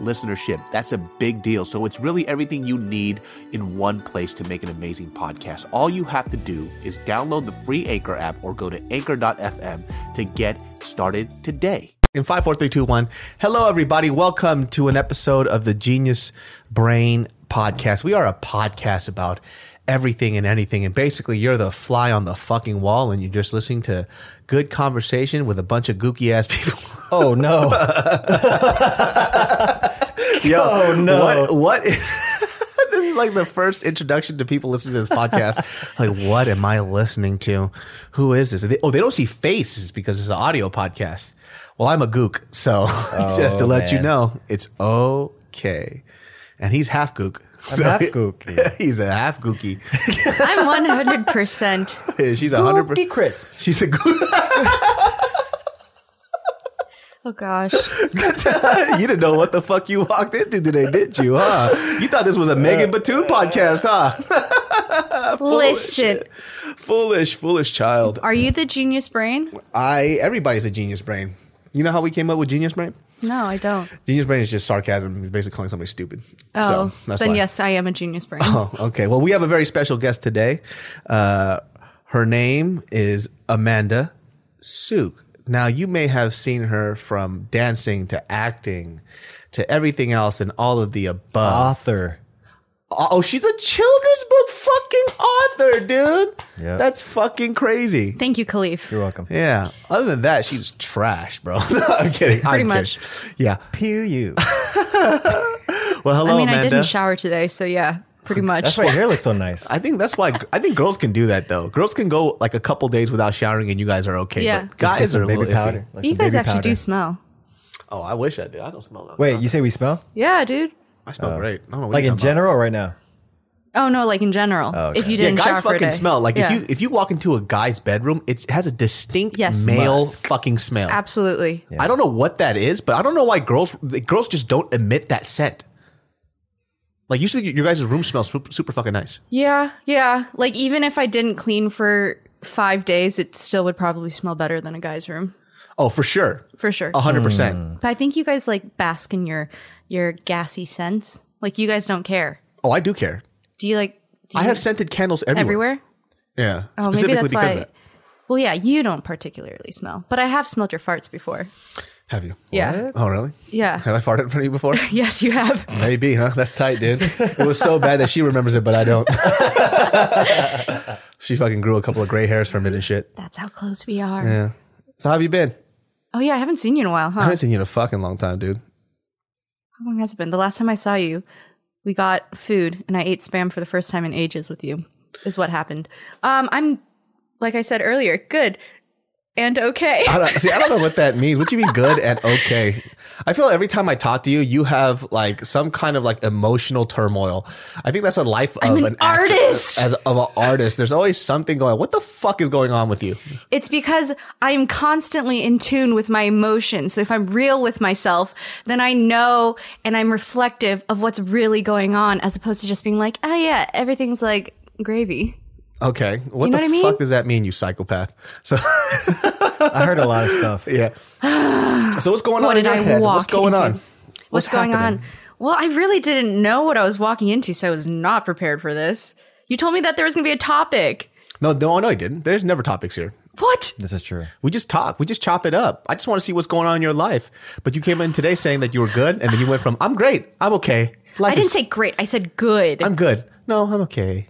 listenership. That's a big deal. So it's really everything you need in one place to make an amazing podcast. All you have to do is download the free Anchor app or go to anchor.fm to get started today. In five, four, three, two, one. Hello, everybody. Welcome to an episode of the Genius Brain Podcast. We are a podcast about everything and anything, and basically, you're the fly on the fucking wall, and you're just listening to good conversation with a bunch of gooky ass people. Oh no! Yo, Oh, no. What? what this is like the first introduction to people listening to this podcast. like, what am I listening to? Who is this? They- oh, they don't see faces because it's an audio podcast. Well, I'm a gook, so just to oh, let you know, it's okay. And he's half gook. I'm half gooky. he's a half gooky. I'm 100%. She's a hundred. Cookie percent crisp. She's a gook. Oh gosh. you didn't know what the fuck you walked into today, did you? Huh? You thought this was a Megan Batoon podcast, huh? Listen, Foolish, foolish child. are you the genius brain? I everybody's a genius brain. You know how we came up with genius brain? No, I don't. Genius brain is just sarcasm, He's basically calling somebody stupid. Oh, so that's then why. yes, I am a genius brain. Oh, okay. Well, we have a very special guest today. Uh, her name is Amanda Suk. Now, you may have seen her from dancing to acting to everything else and all of the above. Author. Uh, oh, she's a children's book fucking author, dude. Yep. That's fucking crazy. Thank you, Khalif. You're welcome. Yeah. Other than that, she's trash, bro. no, I'm kidding. Pretty I'm much. kidding. Yeah. Pew you. Well, hello, I mean, I didn't shower today, so yeah, pretty much. That's why your hair looks so nice. I think that's why I think girls can do that though. Girls can go like a couple days without showering and you guys are okay. Yeah. But guys are a little powder. iffy. like you guys actually powder. do smell. Oh, I wish I did. I don't smell that. Wait, you say we smell? Yeah, dude. I smell oh. great. I don't know what Like in talking about. general or right now? Oh no, like in general. Oh, okay. If you didn't guys shower for a fucking smell. Like Yeah. if you if you walk into a guy's bedroom, it has a distinct Yes. male Musk. fucking smell. absolutely. I don't know what that is, but I don't know why girls girls just don't emit that scent. Like usually your guys' room smells super, super fucking nice. Yeah, yeah. Like even if I didn't clean for five days, it still would probably smell better than a guy's room Oh, for sure. for sure. A hundred percent. Hmm. But I think you guys like bask in your your gassy scents. Like you guys don't care. Oh, I do care. Do you like? Do you I you- have scented candles everywhere. everywhere. Yeah. Oh, maybe that's because why. of that. Well, yeah, you don't particularly smell, but I have smelled your farts before. Have you? Yeah, Oh, really? yeah. Have I farted in front of you before? Yes, you have. Maybe, huh? That's tight, dude. It was so bad that she remembers it, but I don't. she fucking grew a couple of gray hairs from it and shit. That's how close we are. Yeah. So how have you been? Oh yeah, I haven't seen you in a while, I huh? haven't seen you in a fucking long time, dude. How long has it been? The last time I saw you, we got food and I ate spam for the first time in ages with you. Is what happened. Um, I'm like I said earlier, good and okay. I don't, see, I don't know what that means. What do you mean good and okay? I feel every time I talk to you, you have like some kind of like emotional turmoil. I think that's a life of an actor- artist. As of an artist, there's always something going. What the fuck is going on with you? It's because I'm constantly in tune with my emotions. So if I'm real with myself, then I know and I'm reflective of what's really going on as opposed to just being like, oh yeah, everything's like gravy. Okay, what know the what I mean? fuck does that mean, you psychopath? So I heard a lot of stuff. yeah. So what's going on What in did your I head? walk What's going into? on? What's, going happening? on? Well, I really didn't know what I was walking into, so I was not prepared for this. You told me that there was going to be a topic. No, no, no, I didn't. There's never topics here. What? This is true. We just talk. We just chop it up. I just want to see what's going on in your life. But you came in today saying that you were good, and then you went from "I'm great, I'm okay." Life I didn't is- say great. I said good. I'm good. No, I'm okay.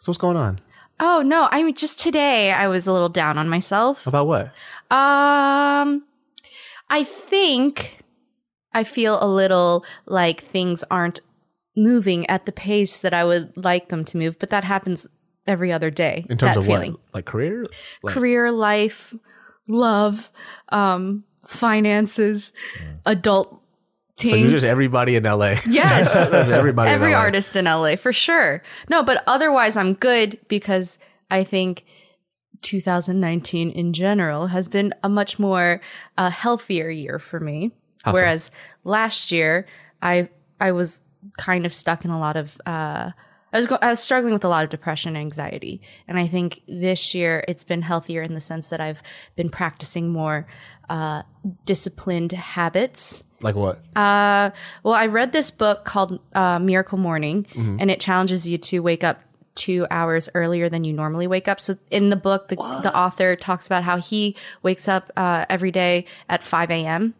So what's going on? Oh no, I mean just today I was a little down on myself. About what? Um, I think I feel a little like things aren't moving at the pace that I would like them to move, but that happens every other day. In terms that of feeling. what? Like career? Like, Career, life, love, um, finances, adult so you're just everybody in LA. Yes. That's everybody Every artist in LA for sure. No, but otherwise I'm good because I think 2019 in general has been a much more uh, healthier year for me. How so? Whereas last year I I was kind of stuck in a lot of uh, I was go- I was struggling with a lot of depression and anxiety, and I think this year it's been healthier in the sense that I've been practicing more uh, disciplined habits. Like what? Uh, well, I read this book called uh, Miracle Morning, and it challenges you to wake up two hours earlier than you normally wake up. So in the book, the, the author talks about how he wakes up uh, every day at 5 a.m.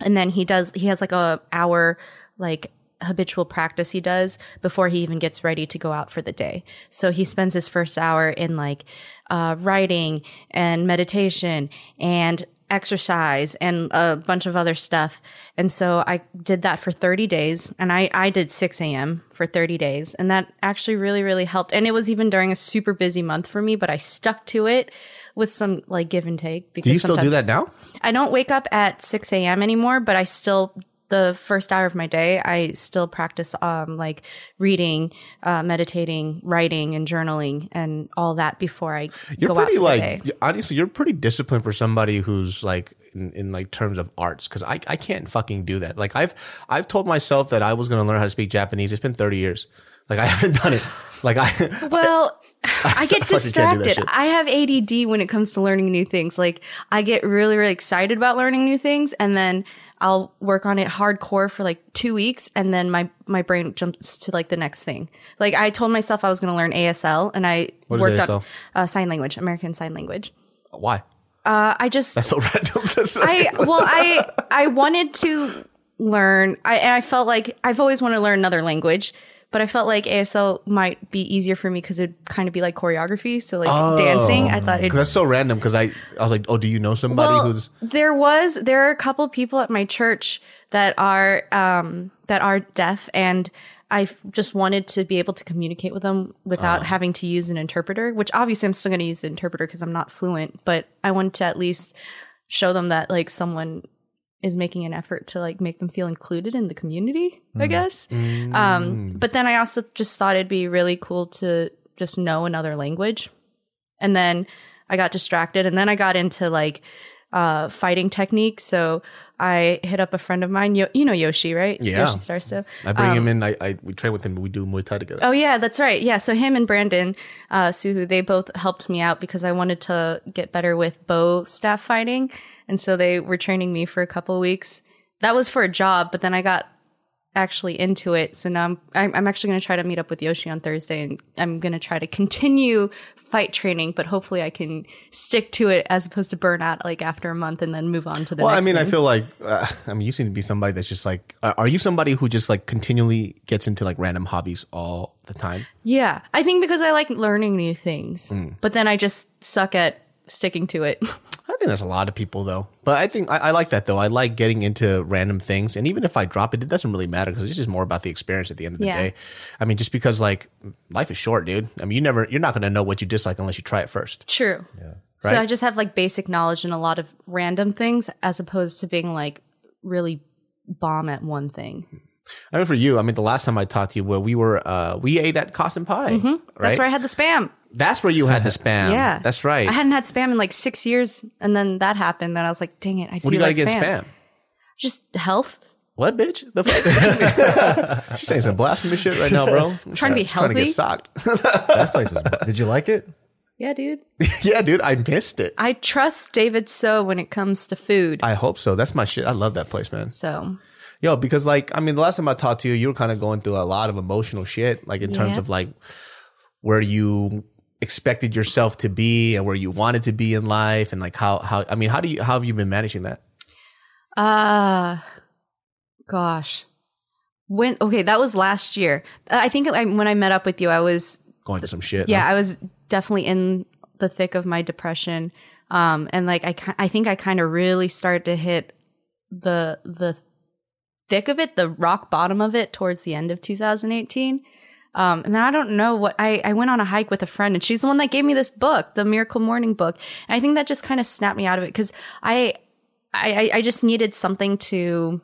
and then he does he has like a hour like habitual practice he does before he even gets ready to go out for the day. So he spends his first hour in like uh, writing and meditation and exercise and a bunch of other stuff. And so I did that for 30 days and I, I did 6 a.m. for 30 days. And that actually really, really helped. And it was even during a super busy month for me, but I stuck to it with some like give and take. Because Do you still do that now? I don't wake up at 6 a.m. anymore, but I still, the first hour of my day, I still practice um, like reading, uh, meditating, writing, and journaling and all that before I You're go out pretty for like the day. honestly, you're pretty disciplined for somebody who's like in, in like terms of arts because I, I can't fucking do that. Like I've I've told myself that I was gonna learn how to speak Japanese. It's been 30 years. Like I haven't done it. Like I Well, I get fucking can't do that distracted. I have ADD when it comes to learning new things. Like I get really, really excited about learning new things and then I'll work on it hardcore for like two weeks and then my, my brain jumps to like the next thing. Like I told myself I was going to learn ASL and I What is worked ASL? on uh, sign language, American Sign Language. why? Uh, I just That's so random. That's I well, I I wanted to learn. I and I felt like I've always wanted to learn another language, but I felt like ASL might be easier for me because it'd kind of be like choreography. So like dancing, I thought it. Because that's so random. Because I I was like, oh, do you know somebody Well, who's there was there are a couple people at my church that are um that are deaf and. I just wanted to be able to communicate with them without having to use an interpreter, which obviously I'm still going to use the interpreter because I'm not fluent, but I wanted to at least show them that like someone is making an effort to like make them feel included in the community, I guess. Um, but then I also just thought it'd be really cool to just know another language. And then I got distracted and then I got into like uh, fighting techniques. So I hit up a friend of mine. Yo- you know Yoshi, right? Yeah. Yoshi Sudarso. I bring him in. I, I we train with him. We do Muay Thai together. Oh yeah, that's right. Yeah, so him and Brandon uh, Soo Hoo, they both helped me out because I wanted to get better with bow staff fighting, and so they were training me for a couple of weeks. That was for a job, but then I got actually into it. So now I'm I'm, actually going to try to meet up with Yoshi on Thursday, and I'm going to try to continue fight training, but hopefully I can stick to it as opposed to burn out like after a month and then move on to the. Well, I mean, I feel like uh, I mean, you seem to be somebody that's just like. Uh, are you somebody who just like continually gets into like random hobbies all the time? Yeah, I think because I like learning new things, Mm. but then I just suck at sticking to it. I think that's a lot of people though. But I think I, I like that though. I like getting into random things, and even if I drop it, it doesn't really matter because it's just more about the experience at the end of the Yeah. day. I mean, just because like life is short, dude. I mean, you never, you're not going to know what you dislike unless you try it first. True. So Right? I just have like basic knowledge in a lot of random things as opposed to being like really bomb at one thing. I mean, for you, I mean, the last time I talked to you, well, we were uh we ate at Cossin Pie. Mm-hmm. That's where I had the spam. That's where you had the spam. Yeah. that's right. I hadn't had spam in like six years, and then that happened, and I was like, "Dang it, I do what do you got like against spam. spam? Just health. What bitch? The fuck? She's saying some blasphemous shit right now, bro. Trying to be healthy. Trying to get healthy. socked. That place was. Did you like it? Yeah, dude. yeah, dude, I missed it. I trust David So when it comes to food. I hope so. That's my shit. I love that place, man. so Yo, because like, I mean, the last time I talked to you, you were kind of going through a lot of emotional shit, like in terms Yeah. of like where you expected yourself to be and where you wanted to be in life, and like how how I mean, how do you how have you been managing that? Uh gosh. When okay, that was last year. I think I, when I met up with you, I was Going through some shit. yeah, huh? I was definitely in the thick of my depression. Um and like I I think I kind of really started to hit the the thick of it, the rock bottom of it towards the end of 2018. Um, and I don't know what I, I went on a hike with a friend and she's the one that gave me this book, the Miracle Morning book. And I think that just kind of snapped me out of it because I, I, I just needed something to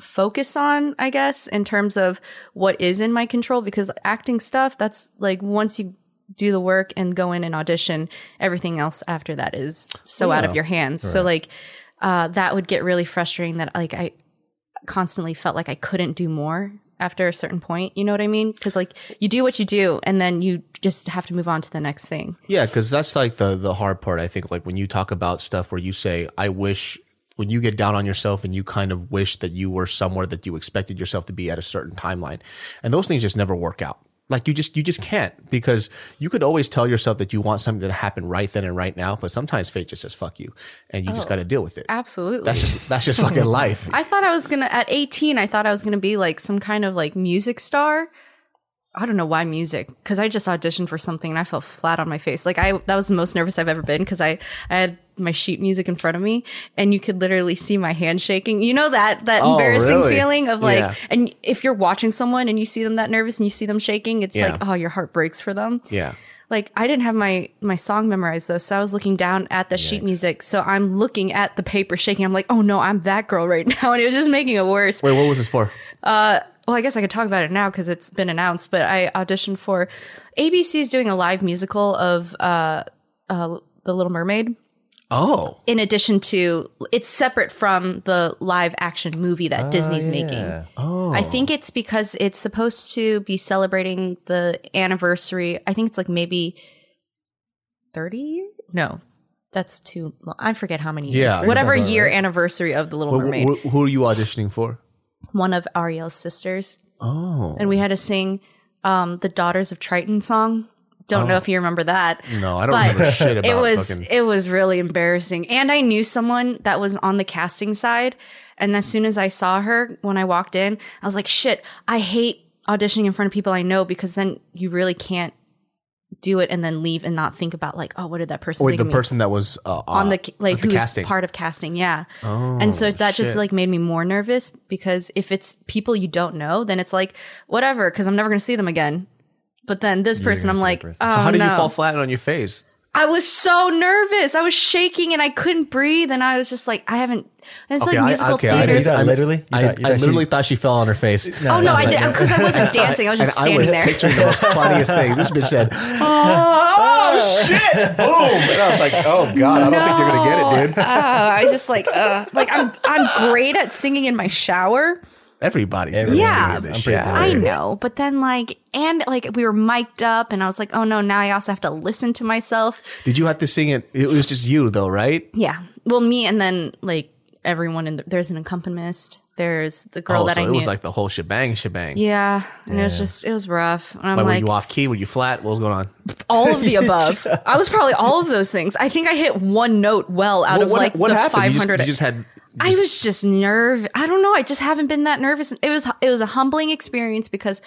focus on, I guess, in terms of what is in my control because acting stuff, that's like once you do the work and go in and audition, everything else after that is so out of your hands. So like, uh, that would get really frustrating that like I constantly felt like I couldn't do more after a certain point. You know what I mean? Because like you do what you do, and then you just have to move on to the next thing. Yeah, because that's like the the hard part. I think like when you talk about stuff where you say, "I wish." When you get down on yourself and you kind of wish that you were somewhere that you expected yourself to be at a certain timeline, and those things just never work out. Like you just you just can't because you could always tell yourself that you want something to happen right then and right now, but sometimes fate just says fuck you, and you just oh, got to deal with it. Absolutely. That's just that's just fucking life. I thought I was gonna at 18. I thought I was gonna be like some kind of like music star. I don't know why music because I just auditioned for something and I fell flat on my face. Like I that was the most nervous I've ever been because I I had my sheet music in front of me and you could literally see my hand shaking. You know that that Oh, embarrassing really? feeling of like Yeah. and if you're watching someone and you see them that nervous and you see them shaking, it's Yeah. like oh your heart breaks for them. yeah. Like I didn't have my my song memorized though, so I was looking down at the sheet music. So I'm looking at the paper shaking. I'm like, oh no, I'm that girl right now, and it was just making it worse. Wait, what was this for? Uh, Well, I guess I could talk about it now because it's been announced. But I auditioned for ABC's doing a live musical of uh, uh, The Little Mermaid. Oh, In addition to, it's separate from the live action movie that Disney's making. oh. I think it's because it's supposed to be celebrating the anniversary. I think it's like maybe 30 years? No, that's too long. I forget how many years. Yeah, Whatever year right. anniversary of The Little Mermaid. wh- who are you auditioning for? One of Ariel's sisters. Oh, And we had to sing um, the Daughters of Triton song. Don't know if you remember that. no, I don't But remember shit about it was fucking. it was really embarrassing. And I knew someone that was on the casting side. And as soon as I saw her when I walked in, I was like, shit, I hate auditioning in front of people I know because then you really can't do it and then leave and not think about like, oh, what did that person Wait, think the of me? person that was uh, on the like the who's casting. part of casting, yeah. and so that just like made me more nervous because if it's people you don't know, then it's like whatever because I'm never gonna see them again. But then this person, I'm like, person. oh so how did no. you fall flat on your face? I was so nervous. I was shaking and I couldn't breathe, and I was just like, I haven't. It's Okay, like I- musical okay, I theater. You thought I'm- literally? I, thought- I thought she- literally thought she fell on her face. oh no, I did not because I wasn't dancing. I was just and I standing was there. picturing the most funniest thing. This bitch said, "Oh, oh, shit!" Boom, and I was like, "Oh god, I don't think you're gonna get it, dude." oh, I was just like, uh, like I'm I'm great at singing in my shower. Everybody's good at Everyone's Yeah, I'm pretty shit. I know, but then like, and like we were mic'd up, and I was like, oh no, now I also have to listen to myself. Did you have to sing it? It was just you, though, right? Yeah, well, me and then like everyone in the, there's an accompanist. There's the girl oh, that so I knew. it knew. was like the whole shebang, shebang. yeah, and it was just it was rough. And I'm Like, were you off key? Were you flat? What was going on? all of the above. I was probably all of those things. I think I hit one note well out What, of what, like what the happened? You just, 500. you just had. I was just nerve. I don't know. I just haven't been that nervous. It was it was a humbling experience because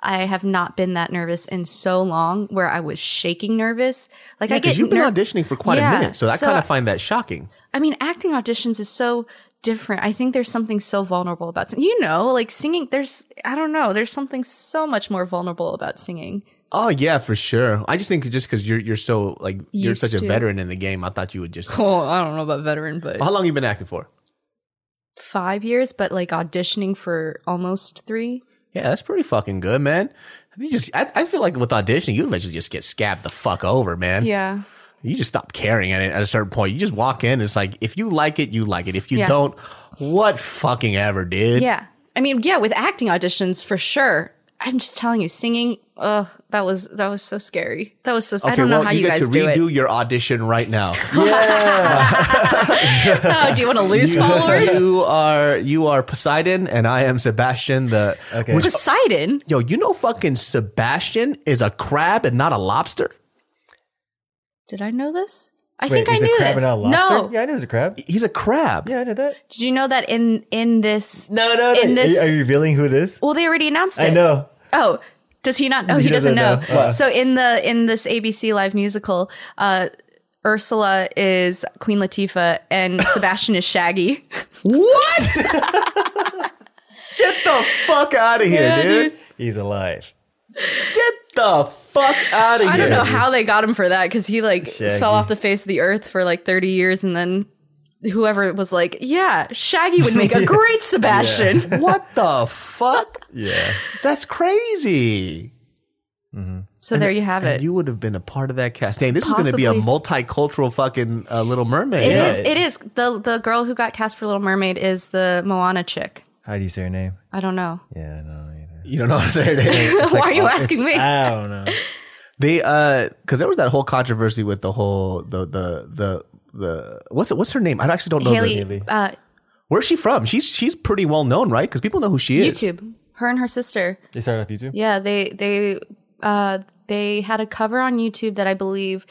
I have not been that nervous in so long. Where I was shaking nervous. Like I Yeah, get. because you've been ner- auditioning for quite Yeah, a minute, so I so- kind of find that shocking. I mean, acting auditions is so different. I think there's something so vulnerable about singing. You know, like singing. There's I don't know. There's something so much more vulnerable about singing. Oh yeah, for sure. I just think just because you're you're so like you're Used such a to. veteran in the game, I thought you would just. Oh, I don't know about veteran, but How long you been acting for? Five years. But like auditioning for almost three. Yeah, that's pretty fucking good, man. You just, I, I feel like with auditioning, you eventually just get scabbed the fuck over, man. Yeah. You just stop caring at it at a certain point. You just walk in. It's like if you like it, you like it. If you Yeah. don't, what fucking ever, dude? Yeah. I mean, yeah, with acting auditions for sure. I'm just telling you, singing, ugh, that was that was so scary. That was so I don't know how you, you, get guys to do redo your audition right now. Yeah. Oh, do you want to lose followers? you are you are Poseidon, and I am Sebastian. The Okay. which Poseidon. yo, you know, fucking Sebastian is a crab and not a lobster. Did I know this? I Wait, think I knew a crab this. and not a lobster? No. Yeah, I knew it was a crab. He's a crab. Yeah, I know that. Did you know that in in this? No, no, no. In Are you- are, you revealing who it is? Well, they already announced it. I know. Oh, does he not? Oh, he, He doesn't, doesn't know. know. So in the in this ABC live musical, uh, Ursula is Queen Latifah and Sebastian is Shaggy. What? Get the fuck out of here, Yeah, dude. dude. He's alive. Get the fuck out of here. I don't know how they got him for that because he like Shaggy. fell off the face of the earth for like 30 years and then whoever was like, yeah, Shaggy would make a great Sebastian. What the fuck? Yeah. That's crazy. So there you have And it. you would have been a part of that cast. Dang, this is going to be a multicultural fucking uh, Little Mermaid. It Yeah. is. It is. The the girl who got cast for Little Mermaid is the Moana chick. How do you say her name? I don't know. Yeah, no, either. You don't know what to say. They, Why are you oh, asking me? I don't know. they uh, because there was that whole controversy with the whole the the the the what's it, what's her name? I actually don't know. the- Halle, Halle. uh, where's she from? She's she's pretty well known, right? Because people know who she is. YouTube. Her and her sister. They started off YouTube. Yeah, they they uh they had a cover on YouTube that I believe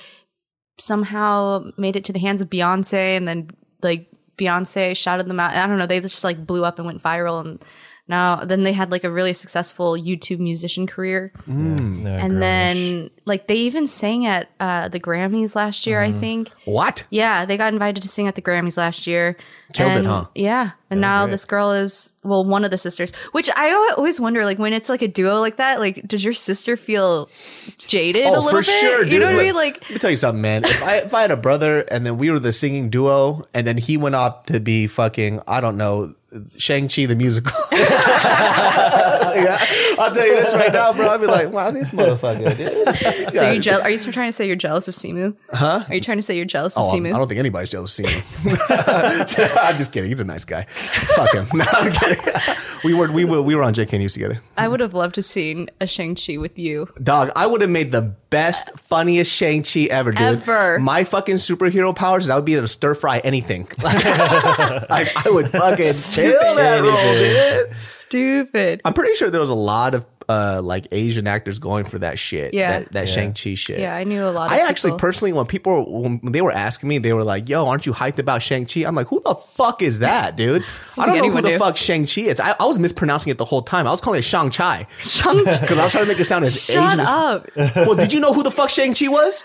somehow made it to the hands of Beyonce and then like Beyonce shouted them out. I don't know, they just like blew up and went viral and now then they had like a really successful YouTube musician career. No, and girlish. then like they even sang at uh the Grammys last year, Mm-hmm. I think. What? Yeah, they got invited to sing at the Grammys last year. Killed it, huh? Yeah, and now great. this girl is well, one of the sisters. Which I always wonder, like when it's like a duo like that, like does your sister feel jaded a Oh, little for bit? sure, dude. You know what I mean? Like let me tell you something, man. If I if I had a brother and then we were the singing duo, and then he went off to be fucking, I don't know, Shang Chi the musical. yeah, I'll tell you this right now, bro. I'd be like, wow, this motherfucker. Dude. so you jeal- are you trying to say you're jealous of Simu? Huh? Are you trying to say you're jealous of Oh, Simu? I don't think anybody's jealous of him. I'm just kidding. He's a nice guy. Fuck him. No, I'm kidding. We were we were we were on JK News together. I would have loved to seen a Shang Chi with you. Dog, I would have made the best, funniest Shang-Chi ever, dude. Ever. My fucking superhero powers is I would be able to stir fry anything. like, I would fucking kill that role, dude. Stupid. I'm pretty sure there was a lot of uh like Asian actors going for that shit. Yeah. That, that Shang-Chi shit. Yeah, I knew a lot. of I actually personally, when people when they were asking me, they were like, "Yo, aren't you hyped about Shang Chi?" I'm like, "Who the fuck is that, dude? I don't know who the knew. fuck Shang Chi is." I, I was mispronouncing it the whole time. I was calling it Shang Chai Shang. because I was trying to make it sound as Shut Asian. as- up. Well, did you know who the fuck Shang Chi was?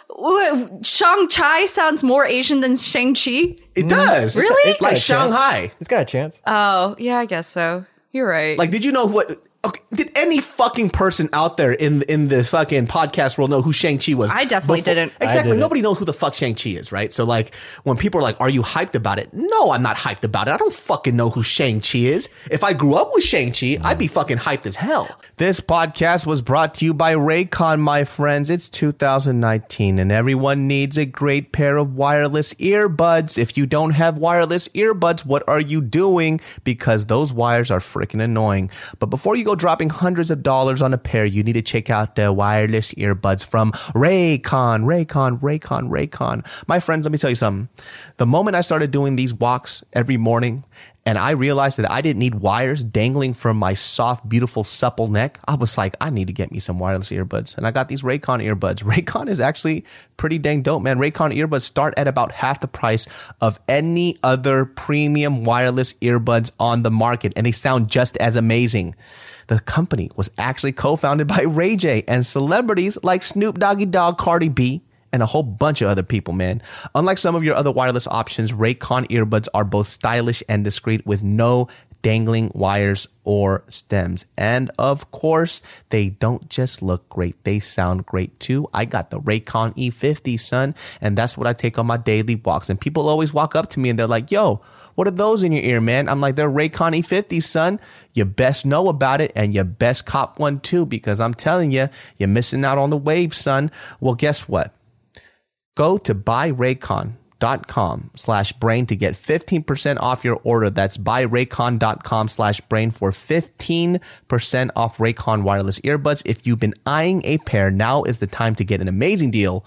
Shang Chai sounds more Asian than Shang Chi. It does. Really? It's like It's got a chance. Shanghai. It's got a chance. Oh, yeah, I guess so. You're right. Like, did you know what? Okay, did any fucking person out there in in the fucking podcast world know who Shang Chi was? I definitely didn't. Exactly. didn't. Nobody knows who the fuck Shang Chi is, right? So like, when people are like, "Are you hyped about it?" No, I'm not hyped about it. I don't fucking know who Shang Chi is. If I grew up with Shang Chi, I'd be fucking hyped as hell. This podcast was brought to you by Raycon, my friends. It's 2019, and everyone needs a great pair of wireless earbuds. If you don't have wireless earbuds, what are you doing? Because those wires are freaking annoying. But before you go dropping hundreds of dollars on a pair, you need to check out the wireless earbuds from Raycon, Raycon, Raycon, Raycon. My friends, let me tell you something. The moment I started doing these walks every morning, and I realized that I didn't need wires dangling from my soft, beautiful, supple neck. I was like, I need to get me some wireless earbuds. And I got these Raycon earbuds. Raycon is actually pretty dang dope, man. Raycon earbuds start at about half the price of any other premium wireless earbuds on the market, and they sound just as amazing. The company was actually co-founded by Ray J and celebrities like Snoop Doggy Dogg, Cardi B, and a whole bunch of other people, man. Unlike some of your other wireless options, Raycon earbuds are both stylish and discreet with no dangling wires or stems. And of course, they don't just look great, they sound great too. I got the Raycon E50, son, and that's what I take on my daily walks. And people always walk up to me and they're like, yo, what are those in your ear, man? I'm like, they're Raycon E50s, son. You best know about it and you best cop one too, because I'm telling you, you're missing out on the wave, son. Well, guess what? Go to buyraycon.com slash brain to get 15% off your order. That's buyraycon.com slash brain for 15% off Raycon wireless earbuds. If you've been eyeing a pair, now is the time to get an amazing deal.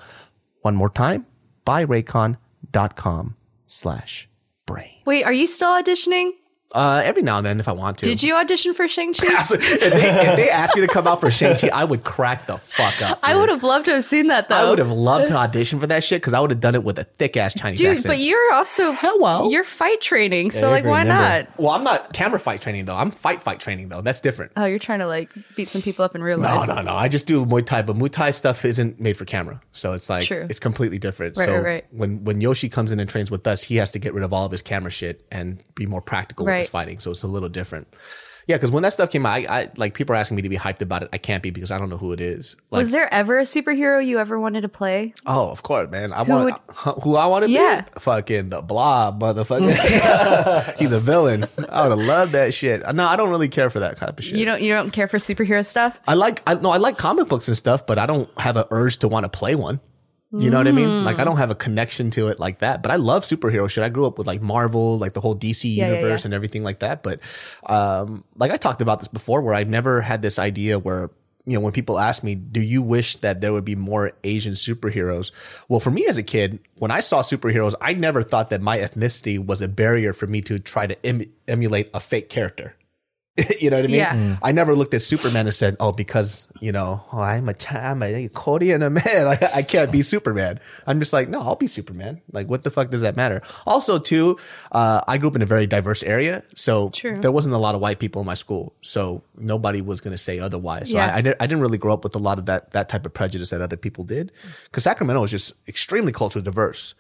One more time, buyraycon.com slash brain. Wait, are you still auditioning? Uh, every now and then if I want to. Did you audition for Shang Chi? if, they, if they asked me to come out for Shang-Chi, I would crack the fuck up. I would have loved to have seen that though. I would have loved to audition for that shit because I would have done it with a thick ass Chinese Dude, accent. but you're also Hello. You're fight training, so you're like, why nimble. not? well, I'm not camera fight training though. I'm fight fight training though. That's different. Oh, you're trying to like beat some people up in real No, life. no, no. No. I just do Muay Thai, but Muay Thai stuff isn't made for camera, so it's like True. it's completely different. Right, so right, right. when when Yoshi comes in and trains with us, he has to get rid of all of his camera shit and be more practical with his Right. fighting. So it's a little different. Yeah, because when that stuff came out, I, I like people are asking me to be hyped about it. I can't be because I don't know who it is. Like, Was there ever a superhero you ever wanted to play? oh, of course, man. I want who I want to Yeah. be. Fucking the Blob, motherfucker. He's a villain. I would have loved that shit. No, I don't really care for that type of shit. You don't you don't care for superhero stuff? I like I no, I like comic books and stuff, but I don't have an urge to want to play one. You know what I mean? Like I don't have a connection to it like that. But I love superhero shit. I grew up with like Marvel, like the whole DC Yeah, yeah, universe yeah. and everything like that. But um like I talked about this before where I've never had this idea where you know, when people ask me, do you wish that there would be more Asian superheroes? Well, for me as a kid, when I saw superheroes, I never thought that my ethnicity was a barrier for me to try to em- emulate a fake character. you know what I mean? Yeah. I never looked at Superman and said, "Oh, because you know, oh, I'm a Chi- I'm a Korean man, I, I can't be Superman." I'm just like, no, I'll be Superman. Like, what the fuck does that matter? Also, too, uh, I grew up in a very diverse area, so True. there wasn't a lot of white people in my school, so nobody was going to say otherwise. So Yeah. I, I, didn't, I didn't really grow up with a lot of that that type of prejudice that other people did, because Sacramento is just extremely culturally diverse.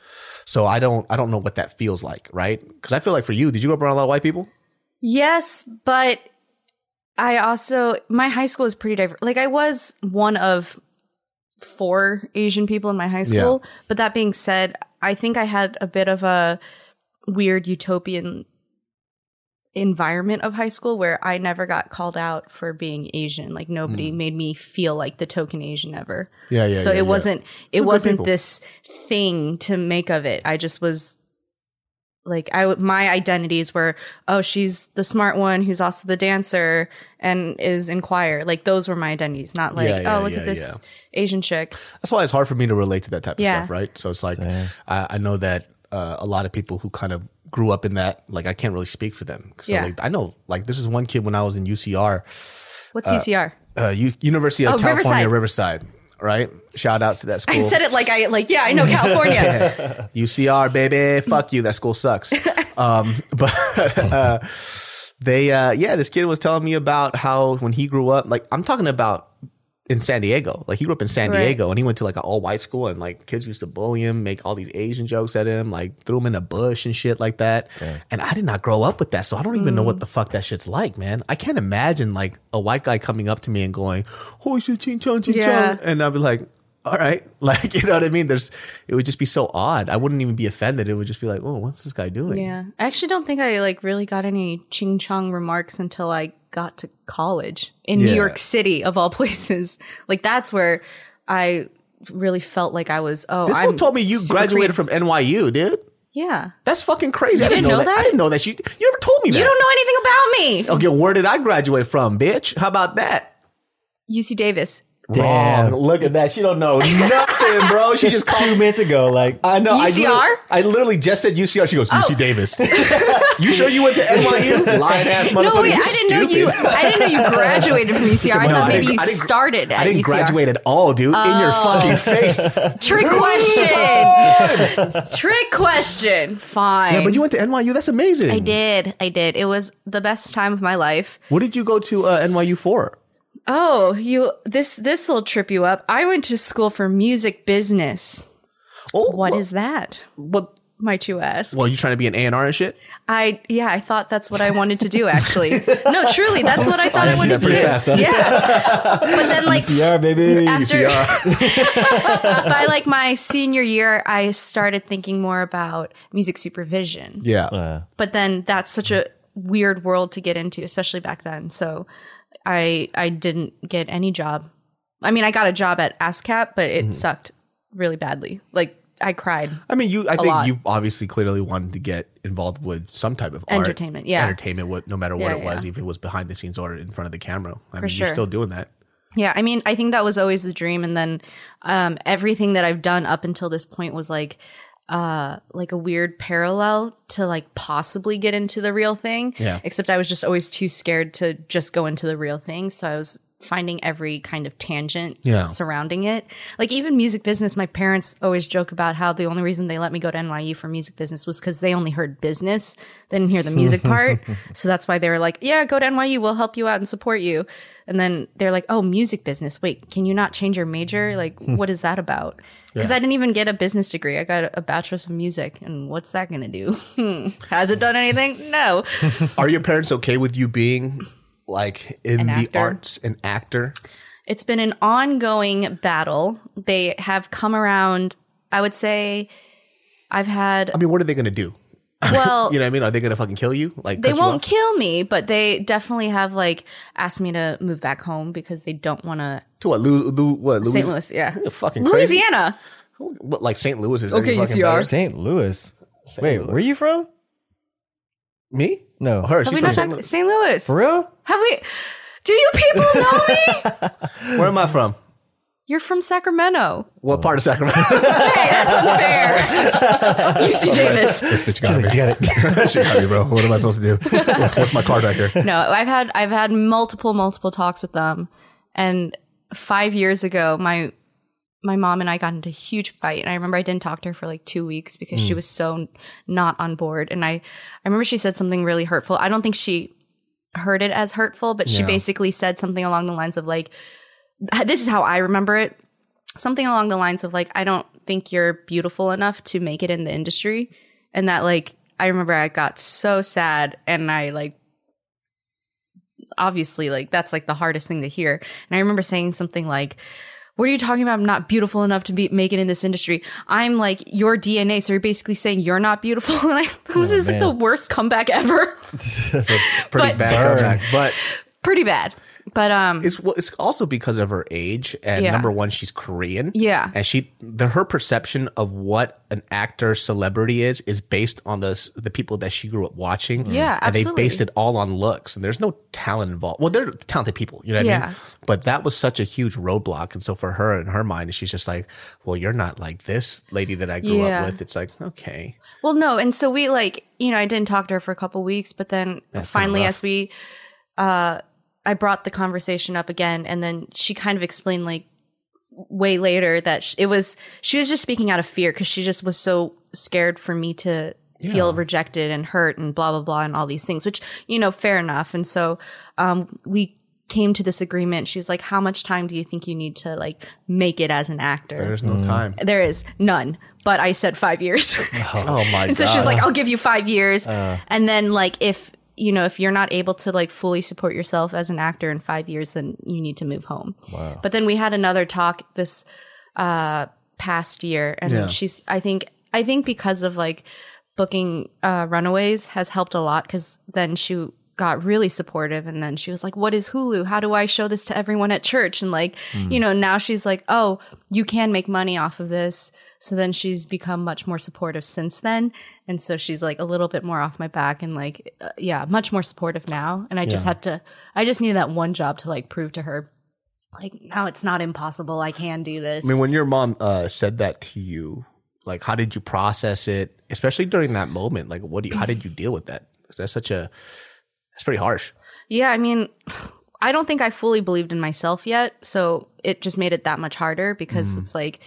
So I don't I don't know what that feels like, right? Because I feel like for you, did you grow up around a lot of white people? Yes, but I also my high school is pretty diverse. Like I was one of four Asian people in my high school. But that being said, I think I had a bit of a weird utopian environment of high school where I never got called out for being Asian. Like nobody made me feel like the token Asian ever. Yeah, yeah. so yeah, it yeah. wasn't it wasn't this thing to make of it i just was like I my identities were oh she's the smart one who's also the dancer and is in choir like those were my identities not like Yeah, yeah, oh look yeah, at this yeah. asian chick That's why it's hard for me to relate to that type of Yeah. stuff, right? So it's like I, I know that uh, a lot of people who kind of grew up in that, like I can't really speak for them. So Yeah. like I know, like this is one kid when I was in UCR, what's ucr uh, U- University of Oh, California, Riverside. Riverside. Right? Shout outs to that school. i said it like i like yeah i know california UCR, baby. Fuck you. That school sucks. um, but uh, they, uh, yeah, this kid was telling me about how when he grew up, like I'm talking about in San Diego, like he grew up in San Right. Diego and he went to like an all white school and like kids used to bully him, make all these Asian jokes at him, like threw him in a bush and shit like that. And I did not grow up with that. So I don't even know what mm. the fuck that shit's like, man. I can't imagine like a white guy coming up to me and going, oh, shit, ching chong, ching Yeah. chong. And I'd be like, all right. Like, you know what I mean? There's, it would just be so odd. I wouldn't even be offended. It would just be like, oh, what's this guy doing? yeah i actually don't think i like really got any ching chong remarks until i got to college in new york city of all places like that's where i really felt like i was oh This I'm one told me you graduated creative. from NYU, dude. yeah That's fucking crazy. I didn't, didn't know, know that. I didn't know that. You, you never told me that. You don't know anything about me. Okay, where did I graduate from, bitch? How about that? UC Davis. Damn. Wrong. Look at that. She don't know nothing, bro. She just Two called. minutes ago, like I know. I UCR? literally, I literally just said UCR. She goes, Oh. UC Davis. you sure you went to NYU? Lying ass motherfucker. No, wait, You I didn't know you. I didn't know you graduated from UCR. I No, thought I maybe didn't- you I didn't started at I didn't UCR. graduate at all, dude. In your Oh. fucking face. Trick question. Trick question. Fine. Yeah, but you went to NYU. That's amazing. I did. I did. It was the best time of my life. What did you go to uh, NYU for? Oh, you this this will trip you up. I went to school for music business. Oh, What well, is that? What? Might you ask? Well, you trying to be an A and R and shit? I yeah, I thought that's what I wanted to do. Actually, no, truly, that's what I thought I wanted to do. fast, huh? Yeah, but then like yeah, baby. after UCR. by like my senior year, I started thinking more about music supervision. yeah. Uh, But then that's such a weird world to get into, especially back then. So I I didn't get any job. I mean, I got a job at ASCAP, but Mm-hmm. it sucked really badly. Like I cried. I mean, you. I think lot. you obviously clearly wanted to get involved with some type of art, Entertainment, yeah. entertainment. What, no matter what Yeah, it was, yeah. if it was behind the scenes or in front of the camera. I For mean, sure. you're still doing that. Yeah, I mean, I think that was always the dream, and then um, everything that I've done up until this point was like, uh, like a weird parallel to like possibly get into the real thing. Yeah. Except I was just always too scared to just go into the real thing, so I was finding every kind of tangent Yeah. surrounding it. Like even music business, my parents always joke about how the only reason they let me go to NYU for music business was because they only heard business, they didn't hear the music part. So that's why they were like, "Yeah, go to NYU, we'll help you out and support you." And then they're like, "Oh, music business. Wait, can you not change your major? Like, what is that about?" Because I didn't even get a business degree. I got a bachelor's of music, and what's that going to do? Hmm. Has it done anything? No. Are your parents okay with you being like in the arts, an actor? It's been an ongoing battle. They have come around. I would say I've had I mean, what are they going to do? well You know what I mean? Are they going to fucking kill you? Like they won't off? kill me, but they definitely have like asked me to move back home because they don't want to to what? Lu, Lu, what? St. Louis- Louis. Yeah, You're fucking crazy. Louisiana. What, like St. Louis is Okay, any fucking UCR. St. Louis. St. Wait, Louis. where are you from? Me? No. Her. Have She's we from not St. talked Louis. St. Louis? For real? Have we? Do you people know me? Where am I from? You're from Sacramento. What part of Sacramento? Hey, that's unfair. UC Davis. this bitch got me. You got it. she got me, bro. What am I supposed to do? What's, what's my card here? No, I've had I've had multiple multiple talks with them, and five years ago, my my mom and I got into a huge fight, and I remember I didn't talk to her for like two weeks because she mm. was so not on board, and I I remember she said something really hurtful. I don't think she heard it as hurtful, but she basically said something along the lines of like, this is how I remember it. Something along the lines of like, I don't think you're beautiful enough to make it in the industry. And that like, I remember I got so sad and I like, obviously like that's like the hardest thing to hear. And I remember saying something like, what are you talking about? I'm not beautiful enough to be make it in this industry. I'm like your DNA. So you're basically saying you're not beautiful. And I, it was just like man. the worst comeback ever. That's a pretty But- bad Burn. comeback. But Pretty bad. But um, it's well, it's also because of her age and Yeah. number one, she's Korean. Yeah. and she the her perception of what an actor celebrity is is based on the the people that she grew up watching. Yeah, and they based it all on looks, and there's no talent involved. Well, they're talented people, you know what I Yeah. mean? But that was such a huge roadblock, and so for her in her mind, she's just like, well, you're not like this lady that I grew Yeah. up with. It's like okay, Well, no, and so we like, you know, I didn't talk to her for a couple weeks, but then That's finally, as we, uh, I brought the conversation up again, and then she kind of explained like way later that sh- it was she was just speaking out of fear because she just was so scared for me to feel rejected and hurt and blah blah blah and all these things, which you know, fair enough. And so, um, we came to this agreement. She was like, "How much time do you think you need to like make it as an actor?" there's no time. there is none, but I said five years. Oh my And god! so she's like, I'll give you five years. and then like if you know, if you're not able to like fully support yourself as an actor in five years, then you need to move home. Wow. But then we had another talk this uh past year and Yeah. she's I think I think because of like booking uh runaways has helped a lot because then she got really supportive. And then she was like what is hulu? How do i show this to everyone at church? And like you know now she's like oh you can make money off of this. So then she's become much more supportive since then. And so she's like a little bit more off my back and like uh, yeah much more supportive now. And i just had to i just needed that one job to like prove to her like no it's not impossible. I can do this. I mean, when your mom uh, said that to you, like, how did you process it, especially during that moment? Like, what do you, how did you deal with that? 'Cause that's such a, that's pretty harsh. Yeah, I mean, I don't think I fully believed in myself yet. So it just made it that much harder because mm. it's like,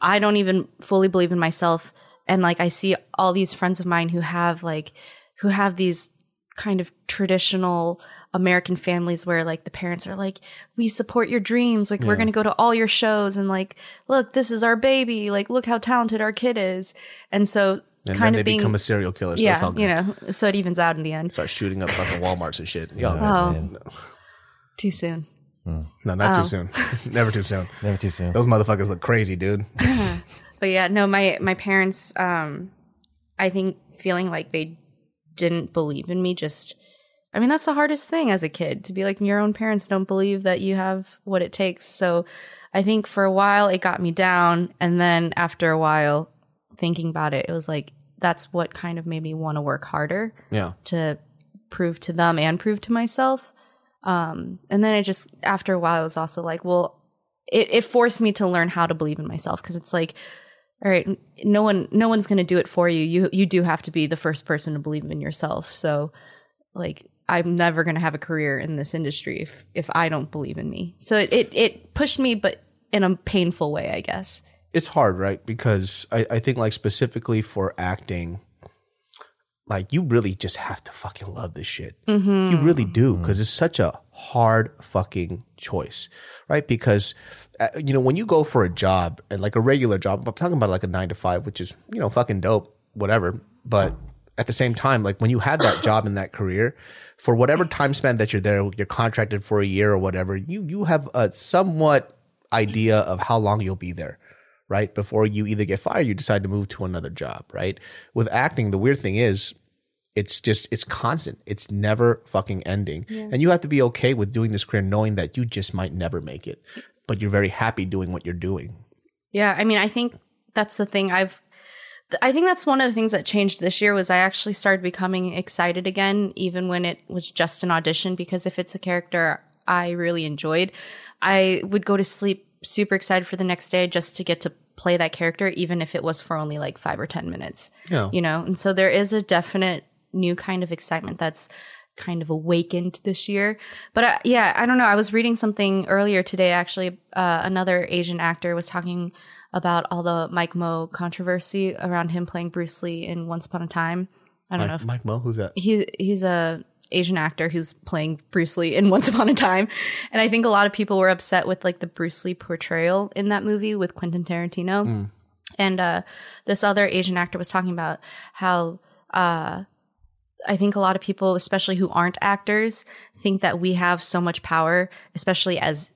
I don't even fully believe in myself. And like, I see all these friends of mine who have like, who have these kind of traditional American families where like the parents are like, we support your dreams. Like, we're going to go to all your shows and like, look, this is our baby. Like, look how talented our kid is. And so And kind then of they being, become a serial killer. So yeah, it's all good. you know, so it evens out in the end. Start shooting up fucking Walmarts and shit. Yo, Oh, Man, too soon. no, not Oh. too soon. Never too soon. never too soon. Those motherfuckers look crazy, dude. but yeah, no, my my parents, um, I think feeling like they didn't believe in me. Just, I mean, that's the hardest thing as a kid to be like your own parents don't believe that you have what it takes. So, I think for a while it got me down, and then after a while, thinking about it, it was like that's what kind of made me want to work harder Yeah. to prove to them and prove to myself. Um, and then it just after a while, it was also like, well, it, it forced me to learn how to believe in myself because it's like, all right, no one, no one's going to do it for you. You, you do have to be the first person to believe in yourself. So, like, I'm never going to have a career in this industry if if I don't believe in me. So it it, it pushed me, but in a painful way, I guess. It's hard, right? Because I, I think like specifically for acting, like you really just have to fucking love this shit. You really do because it's such a hard fucking choice, right? Because uh, you know when you go for a job and like a regular job, I'm talking about like a nine to five, which is you know fucking dope, whatever. But at the same time, like when you have that job in that career, for whatever time span that you're there, you're contracted for a year or whatever, you you have a somewhat idea of how long you'll be there, right? Before you either get fired, you decide to move to another job, right? With acting, the weird thing is it's just it's constant. It's never fucking ending. And you have to be okay with doing this career knowing that you just might never make it. But you're very happy doing what you're doing. Yeah, I mean, I think that's the thing I've I think that's one of the things that changed this year was I actually started becoming excited again even when it was just an audition because if it's a character I really enjoyed, I would go to sleep super excited for the next day just to get to play that character even if it was for only like 5 or 10 minutes. Yeah. You know, and so there is a definite new kind of excitement that's kind of awakened this year. But uh, yeah, I don't know. I was reading something earlier today. Actually, uh, another Asian actor was talking about all the Mike Moh controversy around him playing Bruce Lee in Once Upon a Time. I don't know Mike, if Mike Moh, who's that? he he's a Asian actor who's playing Bruce Lee in Once Upon a Time, and I think a lot of people were upset with like the Bruce Lee portrayal in that movie with Quentin Tarantino. And uh, this other Asian actor was talking about how uh, I think a lot of people, especially who aren't actors, think that we have so much power, especially as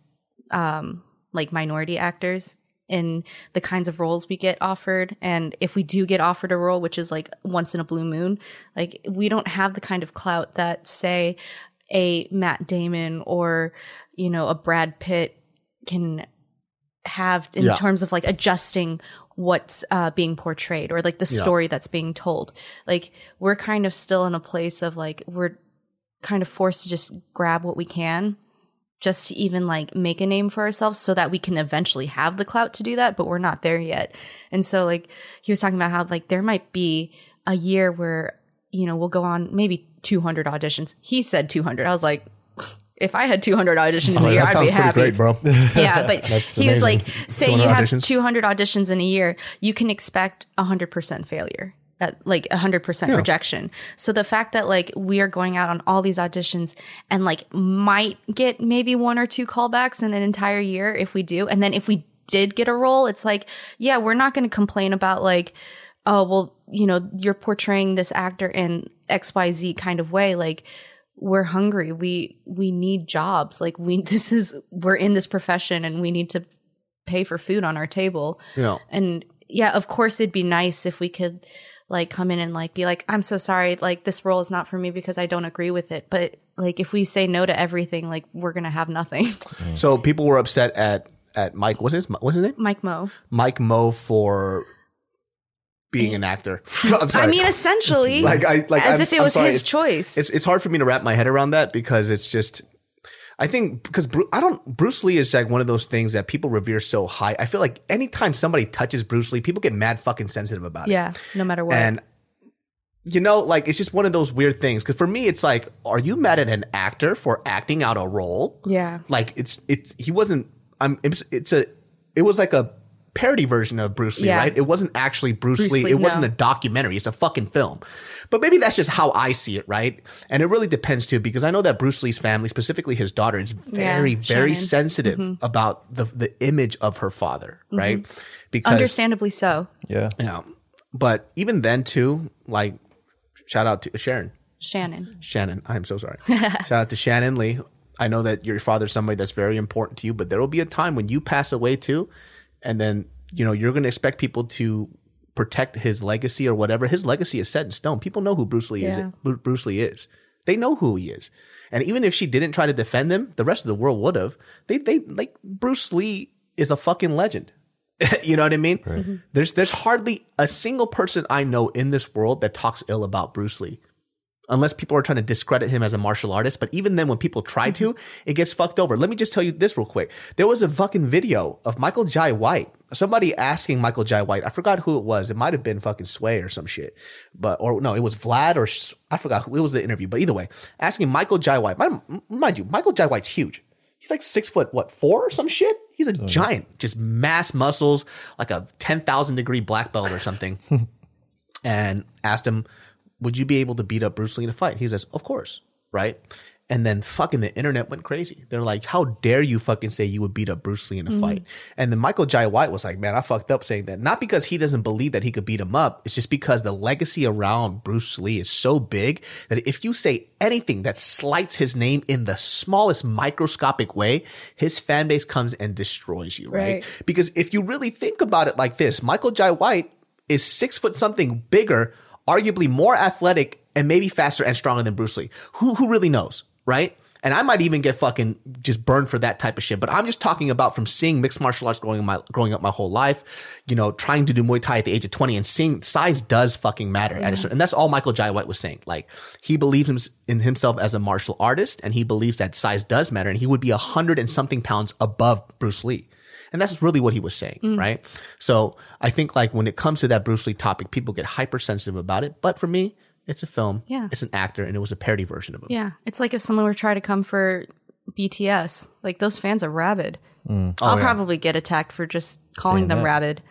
um, like minority actors in the kinds of roles we get offered. And if we do get offered a role, which is like once in a blue moon, like we don't have the kind of clout that say a Matt Damon or, you know, a Brad Pitt can have in Yeah. terms of like adjusting what's uh, being portrayed or like the Yeah. story that's being told. Like we're kind of still in a place of like we're kind of forced to just grab what we can just to even like make a name for ourselves so that we can eventually have the clout to do that, but we're not there yet. And so like he was talking about how like there might be a year where, you know, we'll go on maybe 200 auditions. He said 200. I was like, if I had 200 auditions Oh, a year, I'd be happy. bro. Yeah, but he was like, say 200 you have auditions? 200 auditions in a year, you can expect 100% failure. At like 100% rejection. So the fact that like we are going out on all these auditions and like might get maybe one or two callbacks in an entire year if we do. And then if we did get a role, it's like, yeah, we're not going to complain about like, oh, well, you know, you're portraying this actor in XYZ kind of way. Like, we're hungry. We we need jobs. Like we this is we're in this profession and we need to pay for food on our table. Yeah. And yeah, of course it'd be nice if we could like come in and like be like, I'm so sorry, like this role is not for me because I don't agree with it. But like if we say no to everything, like we're gonna have nothing. So people were upset at at Mike. What's his What's his name? Mike Moh. Mike Moh for being an actor. I mean, essentially, like I like as I'm- if it I'm was sorry. his It's- choice. It's it's hard for me to wrap my head around that because it's just. I think because Bru- I don't Bruce Lee is like one of those things that people revere so high. I feel like anytime somebody touches Bruce Lee, people get mad fucking sensitive about it. yeah, no matter what. And you know, like it's just one of those weird things. Because for me, it's like, are you mad at an actor for acting out a role? yeah. Like it's it. He wasn't. I'm. It's, it's a. It was like a parody version of Bruce Lee, Yeah. right? It wasn't actually Bruce, Bruce Lee. Lee, It wasn't a documentary. It's a fucking film. But maybe that's just how I see it, right? And it really depends too, because I know that Bruce Lee's family, specifically his daughter, is very, Yeah, very Shannon. sensitive mm-hmm. about the the image of her father, mm-hmm. right? Because Understandably so. Yeah. yeah. But even then too, like shout out to Sharon. Shannon. Shannon, I'm so sorry. shout out to Shannon Lee. I know that your father's somebody that's very important to you, but there will be a time when you pass away too, and then you know you're going to expect people to protect his legacy or whatever. His legacy is set in stone. People know who Bruce Lee Yeah. is. Bruce Lee is. They know who he is. And even if she didn't try to defend him, the rest of the world would have. They they like Bruce Lee is a fucking legend. you know what I mean? Mm-hmm. There's there's hardly a single person I know in this world that talks ill about Bruce Lee unless people are trying to discredit him as a martial artist. But even then, when people try to, it gets fucked over. Let me just tell you this real quick. There was a fucking video of Michael Jai White. Somebody asking Michael Jai White, I forgot who it was. It might have been fucking Sway or some shit. But, or no, it was Vlad or I forgot who it was the interview. But either way, asking Michael Jai White, mind, you, Michael Jai White's huge. He's like six foot, what, four or some shit? He's a oh, giant, just mass muscles, like a 10,000 degree black belt or something and asked him, "Would you be able to beat up Bruce Lee in a fight?" He says, "Of course." Right? And then fucking the internet went crazy. They're like, how dare you fucking say you would beat up Bruce Lee in a mm-hmm. fight? And then Michael Jai White was like, man, I fucked up saying that. Not because he doesn't believe that he could beat him up. It's just because the legacy around Bruce Lee is so big that if you say anything that slights his name in the smallest microscopic way, his fan base comes and destroys you, right? Right. Because if you really think about it like this, Michael Jai White is six foot something bigger, arguably more athletic and maybe faster and stronger than Bruce Lee. Who who really knows, right? And I might even get fucking just burned for that type of shit. But I'm just talking about from seeing mixed martial arts growing my growing up my whole life, you know, trying to do Muay Thai at the age of 20 and seeing size does fucking matter. At a and that's all Michael Jai White was saying. Like he believes in himself as a martial artist, and he believes that size does matter, and he would be a hundred and something pounds above Bruce Lee. And that's really what he was saying, mm. right? So I think like when it comes to that Bruce Lee topic, people get hypersensitive about it. But for me, it's a film. Yeah. It's an actor and it was a parody version of him. Yeah, it's like if someone were trying to come for BTS, like those fans are rabid. Mm. Oh, I'll Oh, yeah. probably get attacked for just calling Saying them that. rabid.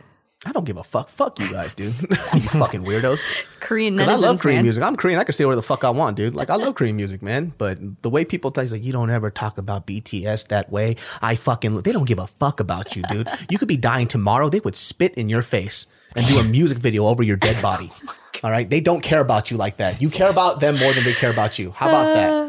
I don't give a fuck. Fuck you guys, dude. you fucking weirdos. Korean Because I love Korean man. music. I'm Korean. I can say where the fuck I want, dude. Like I love Korean music, man. But the way people talk, is like you don't ever talk about BTS that way. I fucking. They don't give a fuck about you, dude. You could be dying tomorrow. They would spit in your face and do a music video over your dead body. Oh All right. They don't care about you like that. You care about them more than they care about you. How about that? Uh,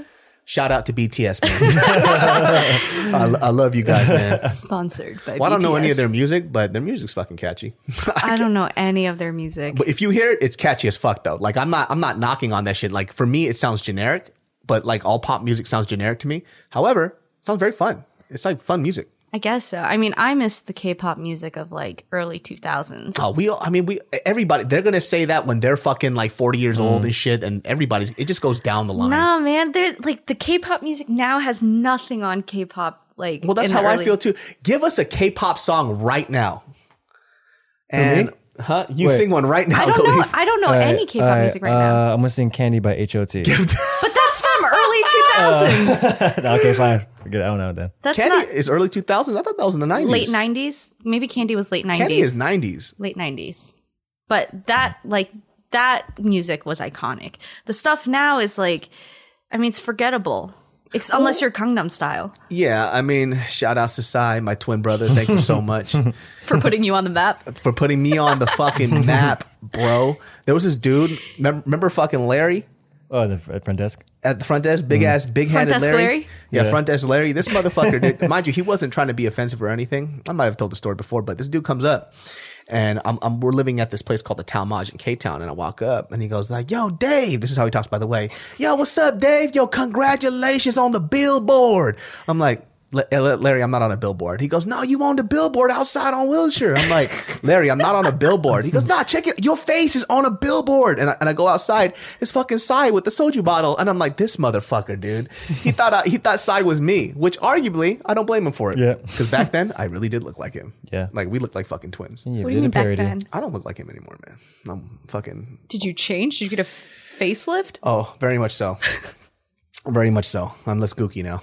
Shout out to BTS, man. I, I love you guys, man. Sponsored by Well, I don't know any of their music, but their music's fucking catchy. I don't know any of their music. But if you hear it, it's catchy as fuck though. Like I'm not I'm not knocking on that shit. Like for me, it sounds generic, but like all pop music sounds generic to me. However, it sounds very fun. It's like fun music. I guess so. I mean, I miss the K-pop music of like early 2000s. Oh, we all, I mean, we everybody they're gonna say that when they're fucking like 40 years old and shit, and everybody's it just goes down the line. Nah, man, there's like the K-pop music now has nothing on K-pop. Like, well, that's in the how I feel too. Give us a K-pop song right now. And huh? You Wait. sing one right now, I don't know. I don't know Alright, any K-pop alright, music right now. uh, I'm gonna sing "Candy" by H.O.T. But that's from early uh, 2000s. okay, fine. Forget it. I don't know then. That's Candy not is early 2000s. I thought that was in the 90s. late 90s. Maybe Candy was late 90s. Candy is 90s. late 90s. But that like that music was iconic. The stuff now is like I mean it's forgettable. Ex- unless you're Gangnam style Yeah, I mean, shout outs to Psy, my twin brother. Thank you so much. for putting you on the map. for putting me on the fucking map, bro. There was this dude. Remember, remember fucking Larry Oh, the front desk. At the front desk, big mm. ass, big handed Front desk Larry. Larry? Yeah, Yeah. front desk Larry. This motherfucker did. Mind you, he wasn't trying to be offensive or anything. I might have told the story before, but this dude comes up. And I'm, I'm, we're living at this place called the Town Lodge in K Town. And I walk up and he goes like, yo, Dave. This is how he talks, by the way. Yo, what's up, Dave? Yo, congratulations on the billboard. I'm like, "La- La- Eh, Larry, I'm not on a billboard. He goes, no, you on the billboard outside on Wilshire. I'm like, Larry, I'm not on a billboard. He goes, nah, check it. Your face is on a billboard. And I, and I go outside. It's fucking Psy with the soju bottle. And I'm like, this motherfucker, dude. He thought I, he thought Psy was me, which arguably I don't blame him for it. Yeah. Because back then I really did look like him. Yeah. Like we looked like fucking twins. You What do did you a mean back then? I don't look like him anymore, man. I'm fucking. Did you change? Did you get a f- facelift? Oh, very much so. Very much so. I'm less gooky now.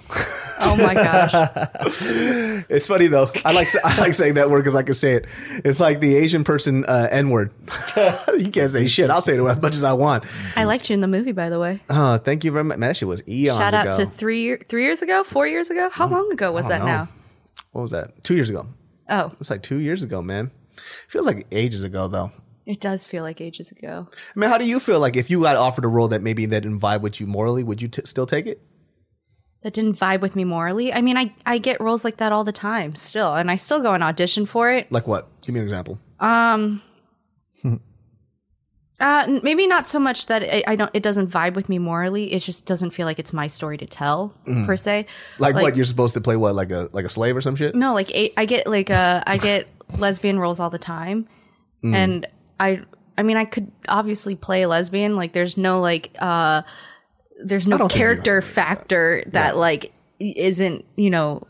Oh my gosh. It's funny though. I like I like saying that word because I can say it. It's like the Asian person uh, N word. you can't say shit. I'll say it as much as I want. I liked you in the movie by the way. Oh, thank you very much. Man, that shit was eons Shout out ago. to 3 year, 3 years ago, 4 years ago. How long ago was that know. now? what was that? Two years ago. Oh, It's like two years ago, man. Feels like ages ago though. It does feel like ages ago. I mean, how do you feel like if you got offered a role that maybe that didn't vibe with you morally, would you t- still take it? that didn't vibe with me morally. I mean, I, I get roles like that all the time still, and I still go and audition for it. Like what? Give me an example. Um, uh, maybe not so much that it, I don't. It doesn't vibe with me morally. It just doesn't feel like it's my story to tell per se. Like, what? You're supposed to play what? Like a like a slave or some shit? No, like I get like uh I get lesbian roles all the time, Mm. and I I mean I could obviously play a lesbian. Like there's no like uh there's no don't think you character factor that like isn't you know.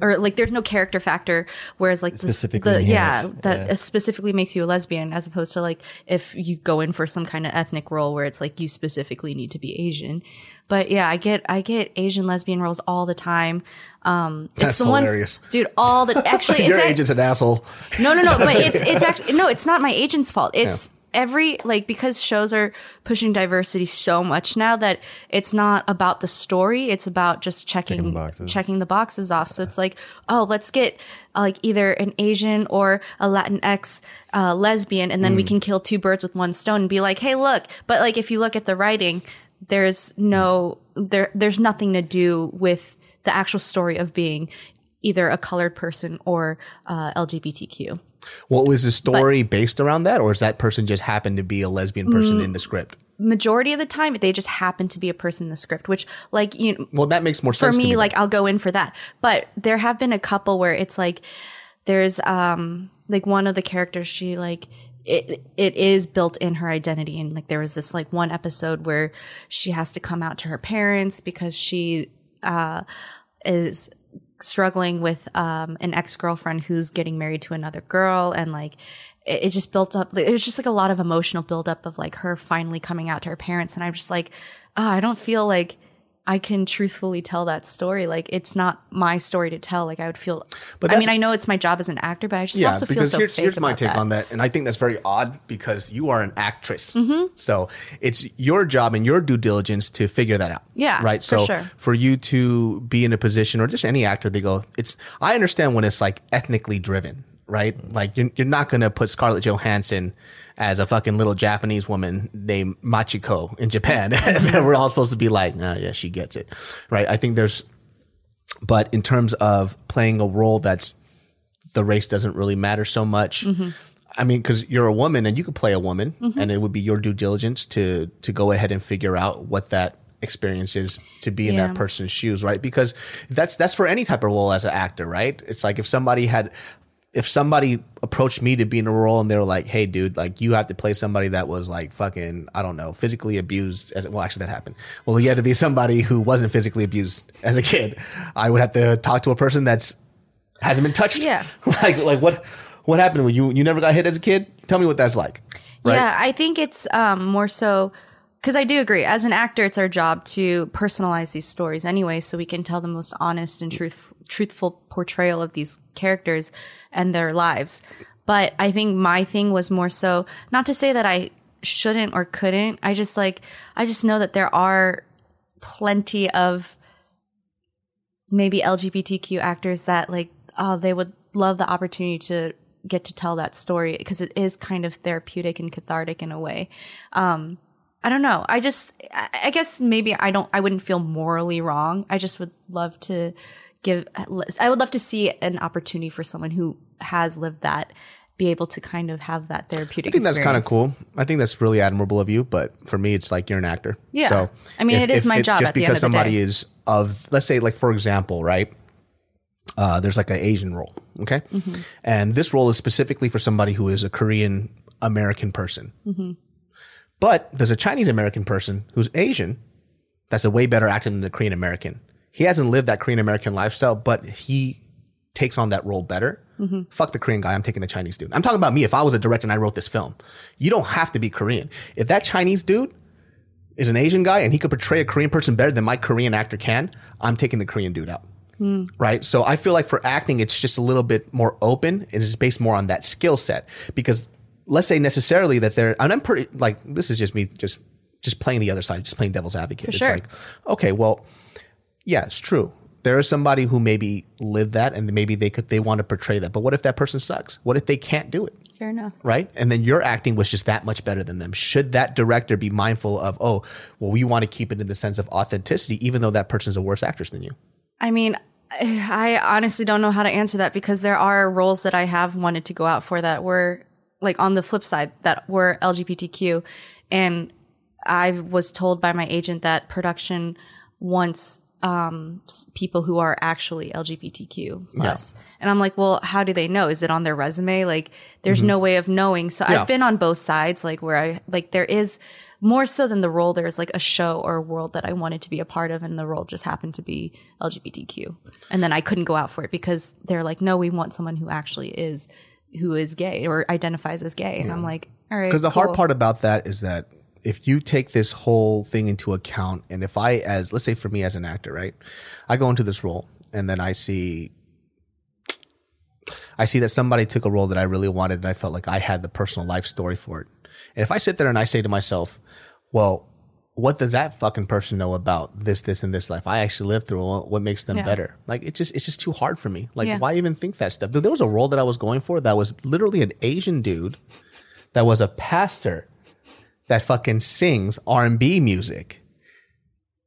Or like, there's no character factor, whereas like the, Specifically the yeah, that yeah. specifically makes you a lesbian, as opposed to like if you go in for some kind of ethnic role where it's like you specifically need to be Asian. But yeah, I get I get Asian lesbian roles all the time. Um, it's That's the ones- hilarious. dude. All the actually, Your it's ac- agent's an asshole. no, no, no. But it's it's actually no. It's not my agent's fault. It's every like because shows are pushing diversity so much now that it's not about the story it's about just checking Checking the boxes. checking the boxes off. So it's like oh let's get uh, like either an asian or a latinx uh, lesbian and then we can kill two birds with one stone and be like hey look. But like if you look at the writing there's no there there's nothing to do with the actual story of being either a colored person or uh, lgbtq What was the story based around that, or is that person just happened to be a lesbian person in the script? majority of the time they just happen to be a person in the script which like you know, Well, that makes more sense to me me. like i'll go in for that but there have been a couple where it's like there's um like one of the characters she like it it is built in her identity and like there was this like one episode where she has to come out to her parents because she uh is struggling with um an ex-girlfriend who's getting married to another girl and like it, it just built up it was just like a lot of emotional buildup of like her finally coming out to her parents and i'm just like oh, i don't feel like i can truthfully tell that story like it's not my story to tell like i would feel But i mean i know it's my job as an actor but i just yeah, also feel so here's here's my take that. on that, and I think that's very odd because you are an actress, mm-hmm. so it's your job and your due diligence to figure that out. Yeah, right. for so sure. for you to be in a position, or just any actor, they go. It's I understand when it's like ethnically driven, right? Like you're you're not gonna put Scarlett Johansson as a fucking little Japanese woman named Machiko in Japan, and we're all supposed to be like, oh, yeah, she gets it, right? I think there's but in terms of playing a role that's the race doesn't really matter so much. Mm-hmm. I mean, because you're a woman and you could play a woman, and it would be your due diligence to to go ahead and figure out what that experience is to be in Yeah. that person's shoes, right? Because that's that's for any type of role as an actor, right? It's like if somebody had. If somebody approached me to be in a role and they were like, "Hey, dude, like you have to play somebody that was like fucking, I don't know, physically abused," as well, actually that happened. Well, you had to be somebody who wasn't physically abused as a kid. I would have to talk to a person that's hasn't been touched. Yeah. like like what what happened when you you never got hit as a kid? Tell me what that's like. Right? Yeah, I think it's um, more so because I do agree. As an actor, it's our job to personalize these stories anyway, so we can tell the most honest and truth, truthful portrayal of these characters and their lives. But I think my thing was more so not to say that I shouldn't or couldn't. I just like I just know that there are plenty of maybe LGBTQ actors that like oh they would love the opportunity to get to tell that story because it is kind of therapeutic and cathartic in a way. Um, I don't know. I just I I guess maybe I don't I wouldn't feel morally wrong. I just would love to give I would love to see an opportunity for someone who has lived that be able to kind of have that therapeutic I think that's kind of cool. I think that's really admirable of you, but for me, it's like you're an actor. Yeah. So I mean, it is my job Just at the because end of the somebody is of, let's say, like for example, right? Uh, there's like an Asian role, okay, Mm-hmm. and this role is specifically for somebody who is a Korean American person. Mm-hmm. But there's a Chinese American person who's Asian that's a way better actor than the Korean American. He hasn't lived that Korean American lifestyle, but he takes on that role better. Mm-hmm. Fuck the Korean guy. I'm taking the Chinese dude. I'm talking about me. If I was a director and I wrote this film, you don't have to be Korean. If that Chinese dude is an Asian guy and he could portray a Korean person better than my Korean actor can, I'm taking the Korean dude out. Right. So I feel like for acting, it's just a little bit more open. It is based more on that skill set because let's say necessarily that they're, and I'm pretty like, this is just me just, just playing the other side, just playing devil's advocate. it's sure. like, okay, well, yeah, it's true. There is somebody who maybe lived that and maybe they could, they want to portray that. But what if that person sucks? What if they can't do it? Fair enough. right? And then your acting was just that much better than them. Should that director be mindful of, oh, well, we want to keep it in the sense of authenticity, even though that person's a worse actress than you? I mean, I honestly don't know how to answer that because there are roles that I have wanted to go out for that were like on the flip side that were LGBTQ. And I was told by my agent that production wants um, people who are actually LGBTQ plus. And I'm like, well, how do they know? Is it on their resume? Like, there's no way of knowing. So Yeah. I've been on both sides, like where I, like, there is more so than the role, there's like a show or a world that I wanted to be a part of. And the role just happened to be LGBTQ. And then I couldn't go out for it because they're like, no, we want someone who actually is, who is gay or identifies as gay. And I'm like, all right. Because the hard part about that is that if you take this whole thing into account, and if I, as let's say for me as an actor, right, I go into this role and then I see, I see that somebody took a role that I really wanted, and I felt like I had the personal life story for it, And if I sit there and I say to myself, well, what does that fucking person know about this, this, and this life? I actually lived through what, makes them Yeah. better. Like it just, it's just too hard for me. Like Yeah. why even think that stuff? Dude, there was a role that I was going for that was literally an Asian dude that was a pastor that fucking sings R and B music,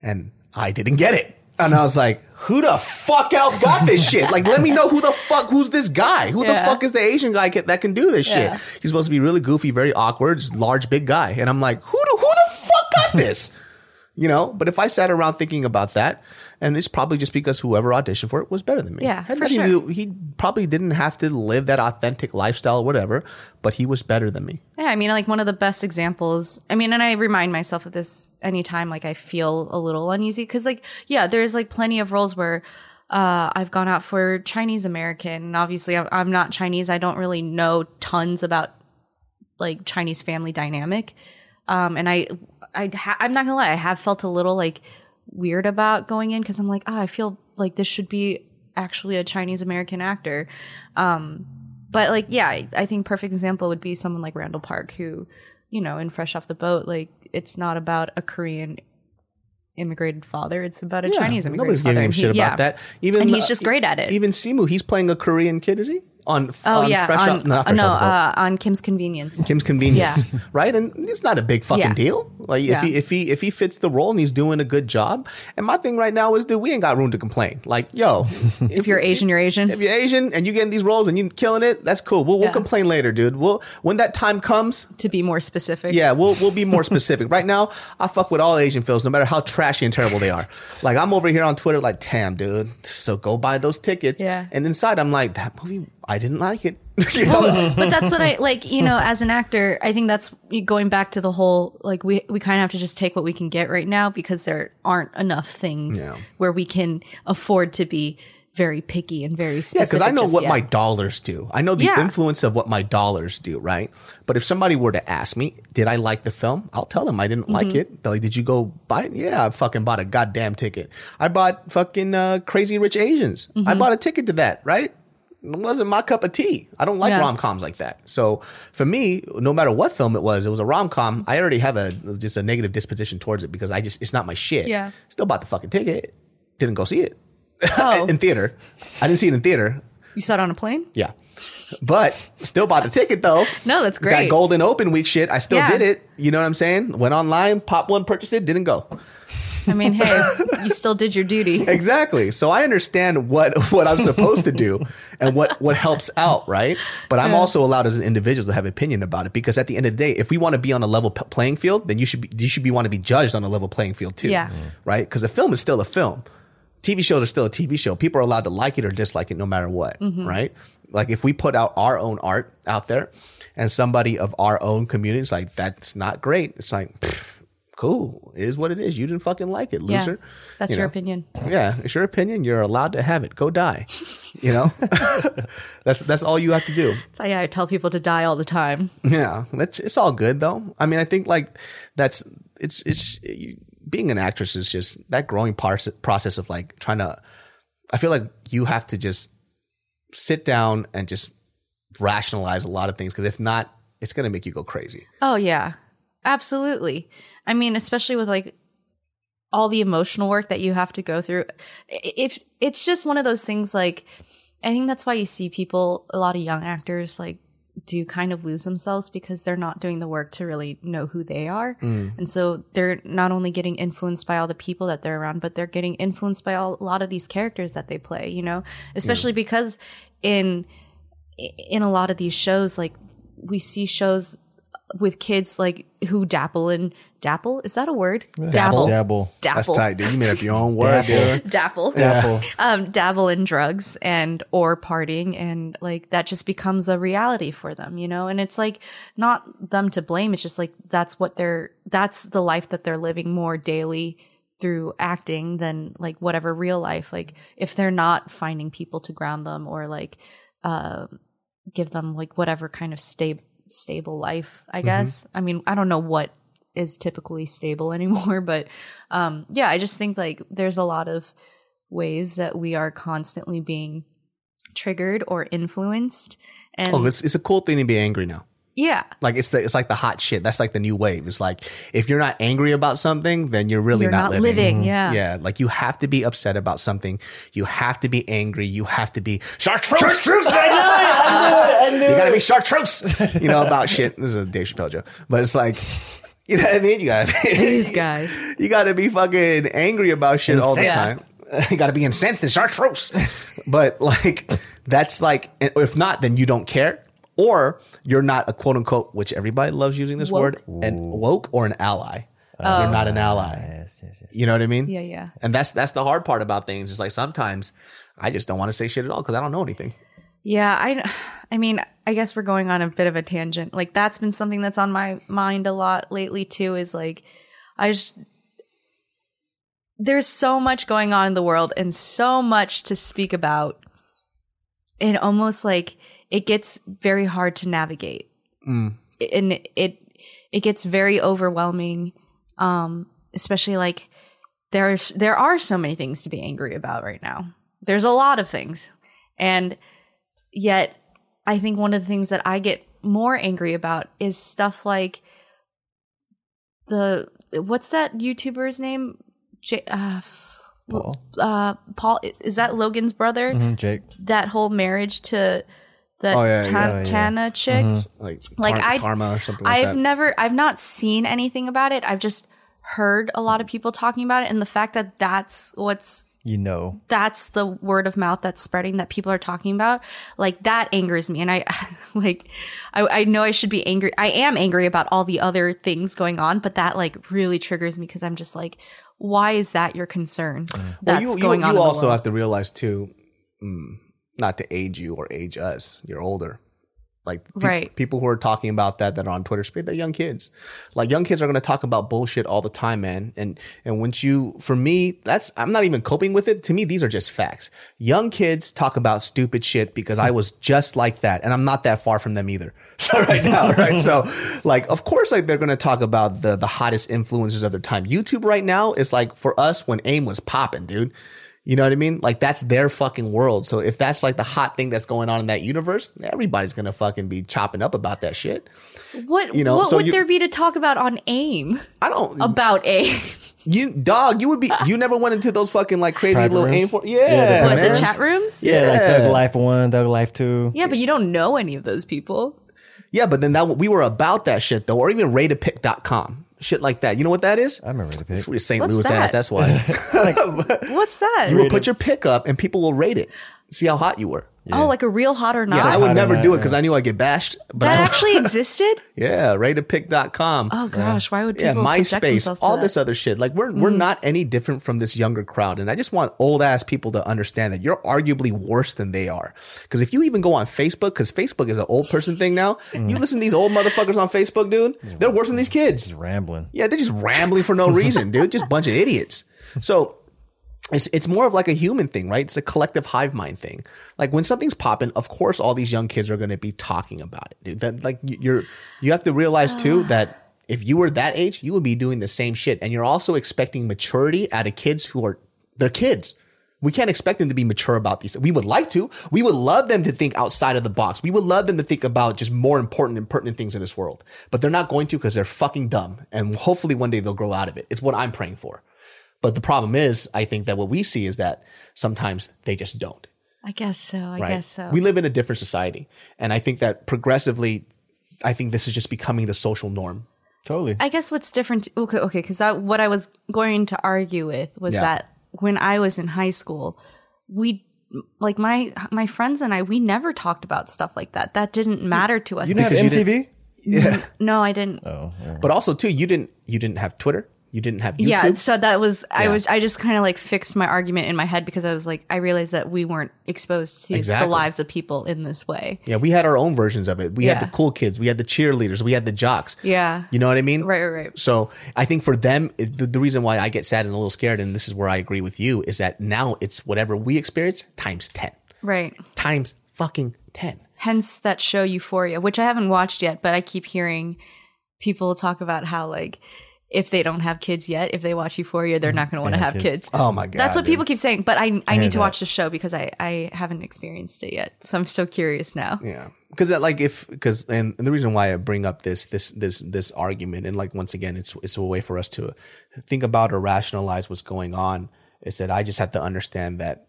and I didn't get it. And I was like, who the fuck else got this shit? Like, let me know who the fuck, who's this guy? Who the fuck is the Asian guy ca- that can do this Yeah. shit? He's supposed to be really goofy, very awkward, just large, big guy. And I'm like, who the, who the fuck got this? You know, but if I sat around thinking about that, and it's probably just because whoever auditioned for it was better than me. Yeah, Had for to sure. he probably didn't have to live that authentic lifestyle or whatever, but he was better than me. Yeah, I mean, like one of the best examples. I mean, and I remind myself of this anytime like I feel a little uneasy because, like, yeah, there's like plenty of roles where uh, I've gone out for Chinese American, and obviously I'm, I'm not Chinese. I don't really know tons about like Chinese family dynamic, um, and I, I, ha- I'm not gonna lie, I have felt a little like weird about going in because I'm like, oh, I feel like this should be actually a Chinese American actor. Um, but like, yeah, I, I think perfect example would be someone like Randall Park, who, you know, in Fresh Off the Boat, like it's not about a Korean immigrated father; it's about a Yeah, Chinese immigrated Nobody's father. giving him he- shit yeah. about that. Even And he's uh, just great at it. Even Simu, he's playing a Korean kid, is he? On Oh on yeah, Fresh on, uh, Fresh no, Off the Boat. uh, on Kim's Convenience. Kim's Convenience, right? And it's not a big fucking Yeah. deal. Like Yeah. if he if he if he fits the role and he's doing a good job. And my thing right now is, dude, we ain't got room to complain. Like, yo, if you're Asian, you're Asian. if you're Asian and you getting these roles and you're killing it, that's cool. We'll, we'll Yeah. complain later, dude. We'll when that time comes, to be more specific. yeah, we'll we'll be more specific. right now, I fuck with all Asian films, no matter how trashy and terrible they are. Like I'm over here on Twitter, like, damn, dude. So go buy those tickets. Yeah. And inside, I'm like, that movie, I didn't like it. You know? but that's what I like, you know, as an actor, I think that's going back to the whole like we we kind of have to just take what we can get right now because there aren't enough things Yeah. where we can afford to be very picky and very Yeah, specific. because I know what yet. my dollars do. I know the Yeah. influence of what my dollars do, right? But if somebody were to ask me, did I like the film? I'll tell them I didn't like Mm-hmm. it. They're like, did you go buy it? Yeah, I fucking bought a goddamn ticket. I bought fucking uh, Crazy Rich Asians. I Mm-hmm. bought a ticket to that, right? It wasn't my cup of tea. I don't like Yeah. rom coms like that. So for me, no matter what film it was, it was a rom com. I already have a just a negative disposition towards it because I just it's not my shit. Yeah. Still bought the fucking ticket. Didn't go see it Oh, in theater. I didn't see it in theater. you sat on a plane? Yeah. But still bought the ticket though. No, that's great. That golden open week shit, I still Yeah. did it. You know what I'm saying? Went online, popped one, purchased it, didn't go. I mean, hey, you still did your duty. Exactly. So I understand what what I'm supposed to do and what what helps out, right? But I'm also allowed as an individual to have opinion about it because at the end of the day, if we want to be on a level p- playing field, then you should be you should be want to be judged on a level playing field too. Yeah. Right? Because a film is still a film. TV shows are still a TV show. People are allowed to like it or dislike it no matter what, Mm-hmm. right? Like if we put out our own art out there and somebody of our own community is like, that's not great. It's like, pfft, cool. It is what it is. You didn't fucking like it, Yeah, loser. that's You your know? opinion. Yeah, it's your opinion. You're allowed to have it. Go die. You know, that's that's all you have to do. So, yeah, I tell people to die all the time. Yeah, it's it's all good though. I mean, I think like that's it's it's you, being an actress is just that growing par- process of like trying to. I feel like you have to just sit down and just rationalize a lot of things because if not, it's gonna make you go crazy. Oh yeah. Absolutely. I mean, especially with like all the emotional work that you have to go through. If it's just one of those things like I think that's why you see people a lot of young actors like do kind of lose themselves because they're not doing the work to really know who they are. Mm. And so they're not only getting influenced by all the people that they're around, but they're getting influenced by all, a lot of these characters that they play, you know, especially because in in a lot of these shows like we see shows with kids like who dapple in dapple? Is that a word? Dabble Dabble. dapple. That's tight, dude. You made up your own word, Dabble. dude. dapple. Dabble. um dabble in drugs and or partying and like that just becomes a reality for them you know? And it's like not them to blame. It's just like that's what they're that's the life that they're living more daily through acting than like whatever real life. Like if they're not finding people to ground them or like uh give them like whatever kind of stable stable life i guess. I mean i don't know what is typically stable anymore but um yeah i just think like there's a lot of ways that we are constantly being triggered or influenced and Oh, it's it's a cool thing to be angry now. Yeah. Like it's the it's like the hot shit. That's like the new wave. It's like if you're not angry about something, then you're really You're not, not living. living, yeah. Yeah. Like you have to be upset about something. You have to be angry. You have to be chartreuse. you gotta be chartreuse. You know about shit. This is a Dave Chappelle joke, but it's like. You know what I mean? You gotta be, These guys. you gotta be fucking angry about shit all the time. You gotta be incensed and chartreuse. but like that's like if not, then you don't care. Or you're not a quote unquote, which everybody loves using this Woke? word, and woke or an ally. You're oh. not an ally. Yes, yes, yes. You know what I mean? Yeah, yeah. And that's that's the hard part about things. It's like sometimes I just don't want to say shit at all because I don't know anything. Yeah, I, I mean, I guess we're going on a bit of a tangent. Like that's been something that's on my mind a lot lately too. Is like, I just there's so much going on in the world and so much to speak about, and almost like it gets very hard to navigate, and it it gets very overwhelming. Um, especially like there's there are so many things to be angry about right now. There's a lot of things, and yet I think one of the things that I get more angry about is stuff like the what's that YouTuber's name? J- uh, Paul. uh, Paul is that Logan's brother? Mhm, Jake. That whole marriage to the Oh, yeah, Ta- yeah, yeah. Tana chick. Like, Like, tar- I- karma or something like I've that. never, I've not seen anything about it. I've just heard a lot of people talking about it, and the fact that that's what's You know. that's the word of mouth that's spreading that people are talking about like that angers me and i like I, I know i should be angry i am angry about all the other things going on but that like really triggers me because i'm just like why is that your concern that's well, you, going you, on you also have to realize too, mm, not to age you or age us. You're older. Like pe- Right. people who are talking about that that are on Twitter, speak, they're young kids. Like young kids are going to talk about bullshit all the time, man. And and once you, for me, that's I'm not even coping with it. To me, these are just facts. Young kids talk about stupid shit because I was just like that, and I'm not that far from them either. So right now, right? So like, of course, like they're going to talk about the the hottest influencers of their time. YouTube right now is like for us when AIM was popping, dude. You know what I mean? Like that's their fucking world. So if that's like the hot thing that's going on in that universe, everybody's gonna fucking be chopping up about that shit. what you know, what so would you- there be to talk about on aim I don't. about aim you dog, you would be. You never went into those fucking like crazy Private little rooms? aim for. Yeah, Yeah, the what the chat rooms Yeah, like Yeah. Thug Life 1, Thug Life 2. yeah but you don't know any of those people Yeah, but then that we were about that shit though, or even rateapick.com. Shit like that. You know what that is? I remember the pick. It's your St. What's Louis that? ass. That's why. what's that you will put your pick up and people will rate it. See how hot you were. Oh like a real hot or not Yeah, I would never do it because I knew I'd get bashed. But that I, actually existed yeah, rateapick.com. oh gosh why would people Yeah, MySpace, to all that? this other shit. Like we're we're mm. not any different from this younger crowd, and I just want old ass people to understand that you're arguably worse than they are. Because if you even go on Facebook, because Facebook is an old person thing now, mm. you listen to these old motherfuckers on Facebook, dude. They're worse than these kids. Just rambling. Yeah, they're just rambling for no reason, dude. Just a bunch of idiots. So it's it's more of like a human thing, right? It's a collective hive mind thing. Like when something's popping, of course, all these young kids are going to be talking about it, dude. That like you- you're you have to realize too ah. that if you were that age, you would be doing the same shit, and you're also expecting maturity out of kids who are they're kids. We can't expect them to be mature about these. We would like to. We would love them to think outside of the box. We would love them to think about just more important and pertinent things in this world. But they're not going to because they're fucking dumb. And hopefully one day they'll grow out of it. It's what I'm praying for. But the problem is, I think that what we see is that sometimes they just don't. I guess so. I Right? guess so. We live in a different society. And I think that progressively, I think this is just becoming the social norm. Totally. I guess what's different. Okay, okay, because what I was going to argue with was Yeah. that when I was in high school, we like my my friends and I we never talked about stuff like that. That didn't matter to us. You didn't have Because you MTV? Yeah. no, I didn't. Oh, yeah. But also too, you didn't you didn't have Twitter. You didn't have YouTube. Yeah, so that was I was I just kind of like fixed my argument in my head because I was like I realized that we weren't exposed to Exactly. the lives of people in this way. Yeah, we had our own versions of it. We had the cool kids, we had the cheerleaders, we had the jocks. Yeah. You know what I mean? Right, right, right. So I think for them, it- the, the reason why I get sad and a little scared, and this is where I agree with you, is that now it's whatever we experience times 10. Right. Times fucking 10. hence that show euphoria which i haven't watched yet but i keep hearing people talk about how like if they don't have kids yet, if they watch Euphoria, they're not going to want to have kids. kids. Oh my god. That's what dude. people keep saying, but I I hear need to that. watch the show because I I haven't experienced it yet. So I'm so curious now. Yeah, because uh, like if because and, and the reason why I bring up this this this this argument and like once again it's it's a way for us to think about or rationalize what's going on is that I just have to understand that there,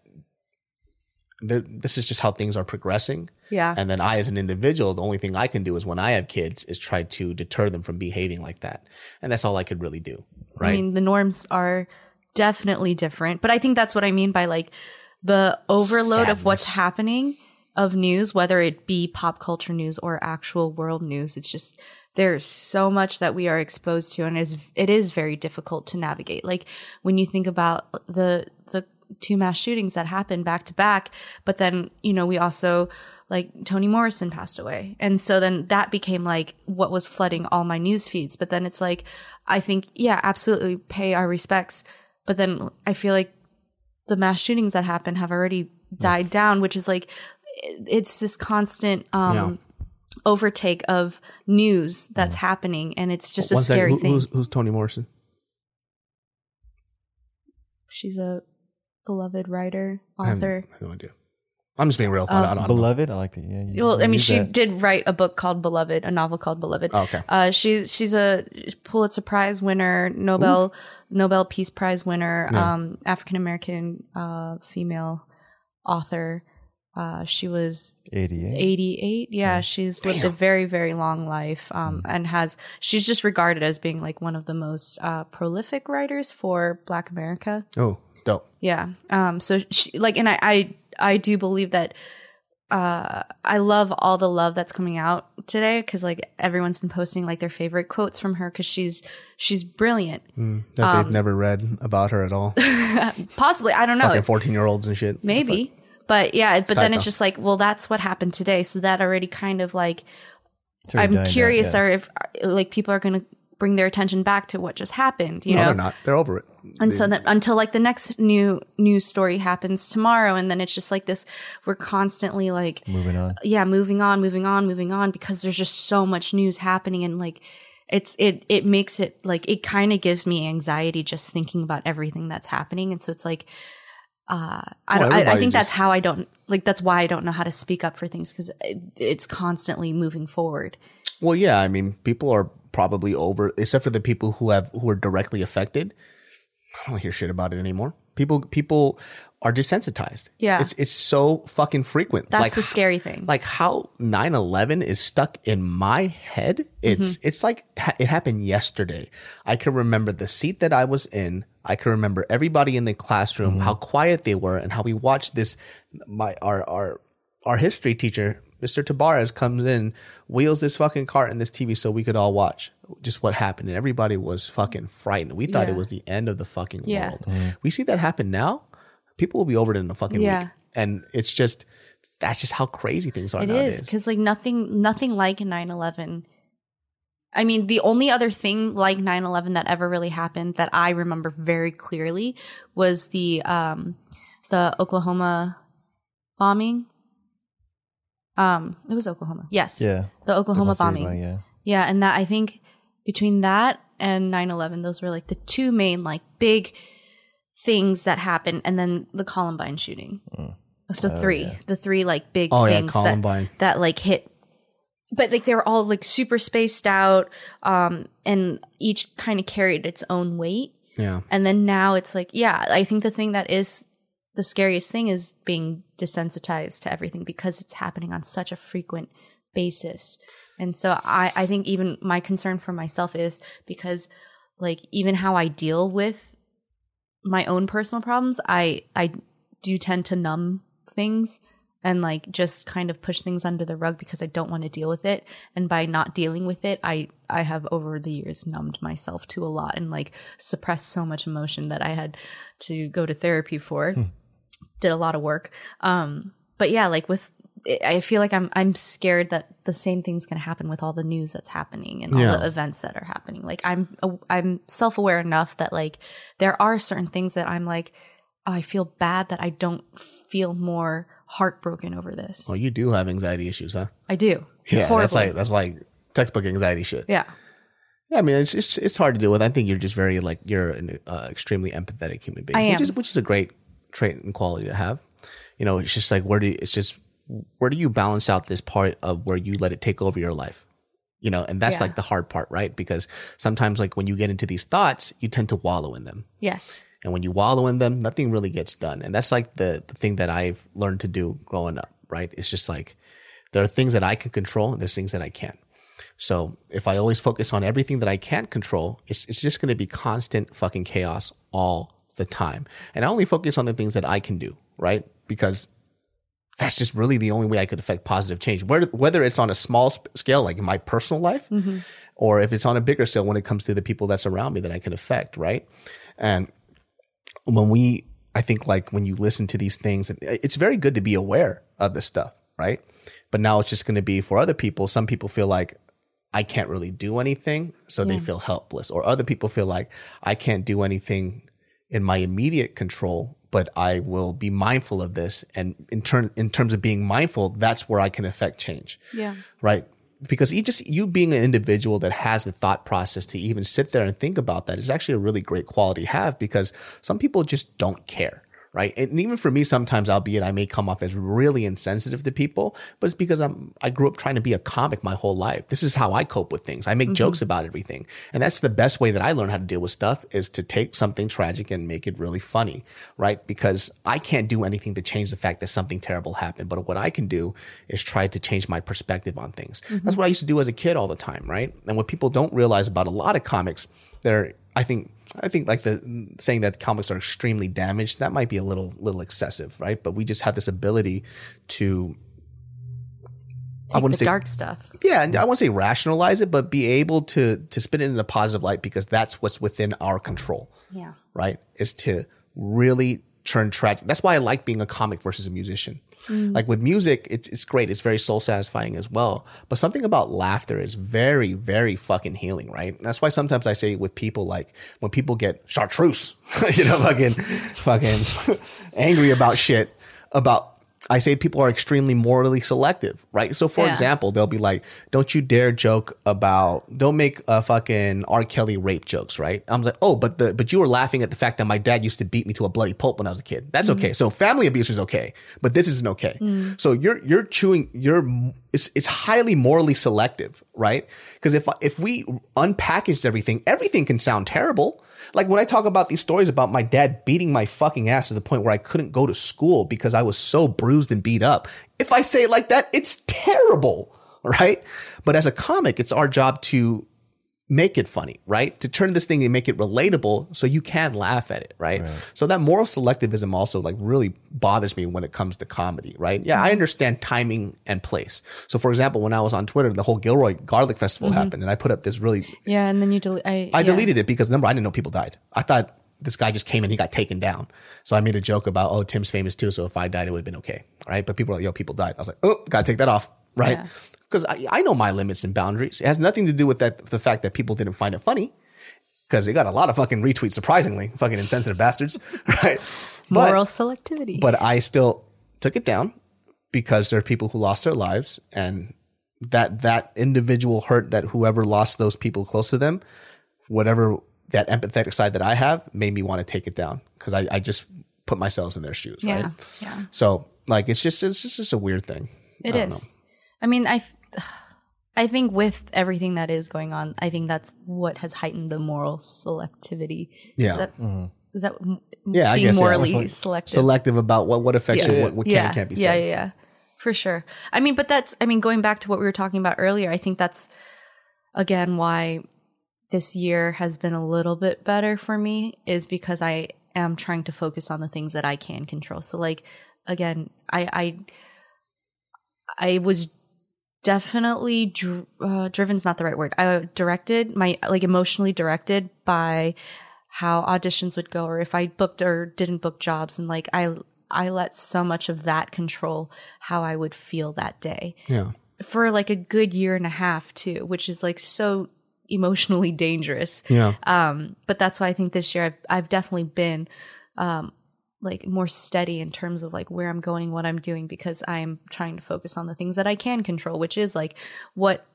this is just how things are progressing. Yeah. And then I, as an individual, the only thing I can do is when I have kids is try to deter them from behaving like that, and that's all I could really do. Right. I mean, the norms are definitely different, but I think that's what I mean by like the overload of what's happening of news, whether it be pop culture news or actual world news. It's just there's so much that we are exposed to, and it is it is very difficult to navigate. Like when you think about the the two mass shootings that happened back to back, but then you know we also like Toni Morrison passed away. And so then that became like what was flooding all my news feeds. But then it's like, I think, yeah, absolutely pay our respects. But then I feel like the mass shootings that happen have already died down, which is like, it's this constant, um, Yeah. overtake of news that's happening. And it's just a scary who- thing. Who's, who's Toni Morrison? She's a beloved writer, author. I have no idea. I'm just being real. I, don't- I don't, I don't know. Beloved, I like that. Yeah. you- Well, I mean, she that. did write a book called Beloved, a novel called Beloved. Oh, okay. Uh, she's she's a Pulitzer Prize winner, Nobel Nobel Peace Prize winner, Yeah. um, African American uh, female author. Uh, she was 88. 88. Yeah, she's lived a very very long life, um, and has she's just regarded as being like one of the most uh, prolific writers for Black America. Oh, it's dope. Yeah. Um. So she like, and I I I do believe that. Uh, I love all the love that's coming out today because like everyone's been posting like their favorite quotes from her because she's she's brilliant. Mm, that Um, they've never read about her at all. Possibly, I don't know, Fucking 14 year olds and shit. maybe, but yeah. But then Skype it's just like, well, that's what happened today. So that already kind of like I'm dying down, curious, yeah. or if like people are going to bring their attention back to what just happened. You no, know, they're not. They're over it. And so that until like the next new news story happens tomorrow and then it's just like this we're constantly like Moving on. yeah moving on moving on moving on because there's just so much news happening and like it's it it makes it like it kind of gives me anxiety just thinking about everything that's happening and so it's like uh I, Well, don't, I, I think that's how i don't like that's why i don't know how to speak up for things because it, it's constantly moving forward Well, yeah. I mean, people are probably over, except for the people who have who are directly affected. I don't hear shit about it anymore. People people are desensitized. Yeah. it's it's so fucking frequent. that's like, the scary thing like how 9-11 is stuck in my head it's Mm-hmm. it's like ha- it happened yesterday i can remember the seat that i was in i can remember everybody in the classroom how quiet they were and how we watched this my our our our history teacher mr tabares comes in wheels this fucking cart and this tv so we could all watch just what happened and everybody was fucking frightened we thought Yeah. it was the end of the fucking Yeah. world we see that happen now people will be over it in a fucking Yeah. week and it's just that's just how crazy things are It nowadays. is because like nothing, nothing like 9-11. I mean, the only other thing like 9-11 that ever really happened that I remember very clearly was the um the Oklahoma bombing. Um, it was Oklahoma. Yes. Yeah. The Oklahoma Oklahoma bombing. bombing, Yeah. Yeah, and that I think between that and 9/11 those were like the two main like big things that happened and then the Columbine shooting. So three, the three like big Oh, yeah, things Columbine. that that like hit but like they were all like super spaced out um and each kind of carried its own weight. Yeah. And then now it's like, yeah, I think the thing that is the scariest thing is being desensitized to everything because it's happening on such a frequent basis. And so I, I think even my concern for myself is because like even how I deal with my own personal problems, I I do tend to numb things and like just kind of push things under the rug because I don't want to deal with it. And by not dealing with it, I I have over the years numbed myself to a lot and like suppressed so much emotion that I had to go to therapy for. Hmm. Did a lot of work. Um but yeah, like with I feel like I'm I'm scared that the same thing's going to happen with all the news that's happening and all Yeah. the events that are happening. Like I'm I'm self-aware enough that like there are certain things that I'm like oh, I feel bad that I don't feel more heartbroken over this. Well, you do have anxiety issues, huh? I do. Yeah. That's like that's like textbook anxiety shit. yeah. Yeah, I mean, it's it's, it's hard to deal with. I think you're just very like you're an uh, extremely empathetic human being, I which is which is a great trait and quality to have. You know, it's just like where do you, it's just where do you balance out this part of where you let it take over your life? You know, and that's Yeah. like the hard part, right? Because sometimes, like when you get into these thoughts, you tend to wallow in them. Yes. And when you wallow in them, nothing really gets done. And that's like the, the thing that I've learned to do growing up, right? It's just like there are things that I can control and there's things that I can't. So if I always focus on everything that I can't control, it's, it's just going to be constant fucking chaos all the time. And I only focus on the things that I can do, right? Because that's just really the only way I could affect positive change. Whether, whether it's on a small scale, like in my personal life, mm-hmm. or if it's on a bigger scale when it comes to the people that's around me that I can affect, right? And when we i think like when you listen to these things it's very good to be aware of this stuff right but now it's just going to be for other people some people feel like i can't really do anything so they feel helpless or other people feel like i can't do anything in my immediate control but i will be mindful of this and in turn in terms of being mindful that's where i can affect change Yeah. right? Because you just you being an individual that has the thought process to even sit there and think about that is actually a really great quality to have because some people just don't care. Right. And even for me, sometimes, albeit I may come off as really insensitive to people, but it's because I'm, I grew up trying to be a comic my whole life. This is how I cope with things. I make mm-hmm. jokes about everything. And that's the best way that I learn how to deal with stuff is to take something tragic and make it really funny. Right. Because I can't do anything to change the fact that something terrible happened. But what I can do is try to change my perspective on things. That's mm-hmm. what I used to do as a kid all the time. Right. And what people don't realize about a lot of comics, they're, I think, I think like the saying that comics are extremely damaged, that might be a little, little excessive, right? But we just have this ability to, I Take wouldn't the say dark stuff. yeah, and I won't say rationalize it, but be able to to spin it in a positive light because that's what's within our control, Yeah. right? Is to really turn tragic. That's why I like being a comic versus a musician. Mm. Like with music, it's it's great. It's very soul satisfying as well. But something about laughter is very, very fucking healing, right? That's why sometimes I say with people like when people get chartreuse, you know, fucking fucking angry about shit about I say people are extremely morally selective, right? So, for Yeah. example, they'll be like, "Don't you dare joke about, don't make a fucking R. Kelly rape jokes, right?" I'm like, "Oh, but the but you were laughing at the fact that my dad used to beat me to a bloody pulp when I was a kid. That's okay. Mm-hmm. So family abuse is okay, but this isn't okay. Mm. So you're you're chewing, you're it's it's highly morally selective, right? Because if if we unpackaged everything, everything can sound terrible. Like when I talk about these stories about my dad beating my fucking ass to the point where I couldn't go to school because I was so bruised and beat up. If I say it like that, it's terrible, right? But as a comic, it's our job to make it funny, right? To turn this thing and make it relatable so you can laugh at it, right? So that moral selectivism also like really bothers me when it comes to comedy, right? Yeah, I mm-hmm. understand timing and place. So for example, when I was on Twitter, the whole Gilroy Garlic Festival mm-hmm. happened and I put up this really Yeah, and then you delete. I, I yeah. deleted it because number I didn't know people died. I thought this guy just came and he got taken down. So I made a joke about, oh, Tim's famous too. So if I died, it would have been okay. Right. But people are like, yo, people died. I was like, oh, gotta take that off. Right. Yeah. Because I, I know my limits and boundaries. It has nothing to do with that the fact that people didn't find it funny. Because it got a lot of fucking retweets, surprisingly, fucking insensitive bastards. Right. But- moral selectivity. but I still took it down because there are people who lost their lives and that that individual hurt that whoever lost those people close to them, whatever that empathetic side that I have made me want to take it down because I, I just put myself in their shoes. yeah, Right. yeah, So like it's just it's just, just a weird thing. it I is. I mean, I, I think with everything that is going on, I think that's what has heightened the moral selectivity. Yeah. Is that, mm-hmm. is that m- Yeah, I being guess, yeah. morally Like, selective? Selective about what what affects you, Yeah. what, what can and can't be yeah, said. yeah, yeah, for sure. I mean, but that's, I mean, going back to what we were talking about earlier, I think that's again why this year has been a little bit better for me is because I am trying to focus on the things that I can control. So, like, again, I, I, I was definitely dr- uh, driven's not the right word. I directed my like emotionally directed by how auditions would go or if I booked or didn't book jobs and like I I let so much of that control how I would feel that day Yeah. for like a good year and a half too, which is like so emotionally dangerous. Yeah. Um, but that's why I think this year I've, I've definitely been um, like more steady in terms of like where I'm going, what I'm doing, because I'm trying to focus on the things that I can control, which is like what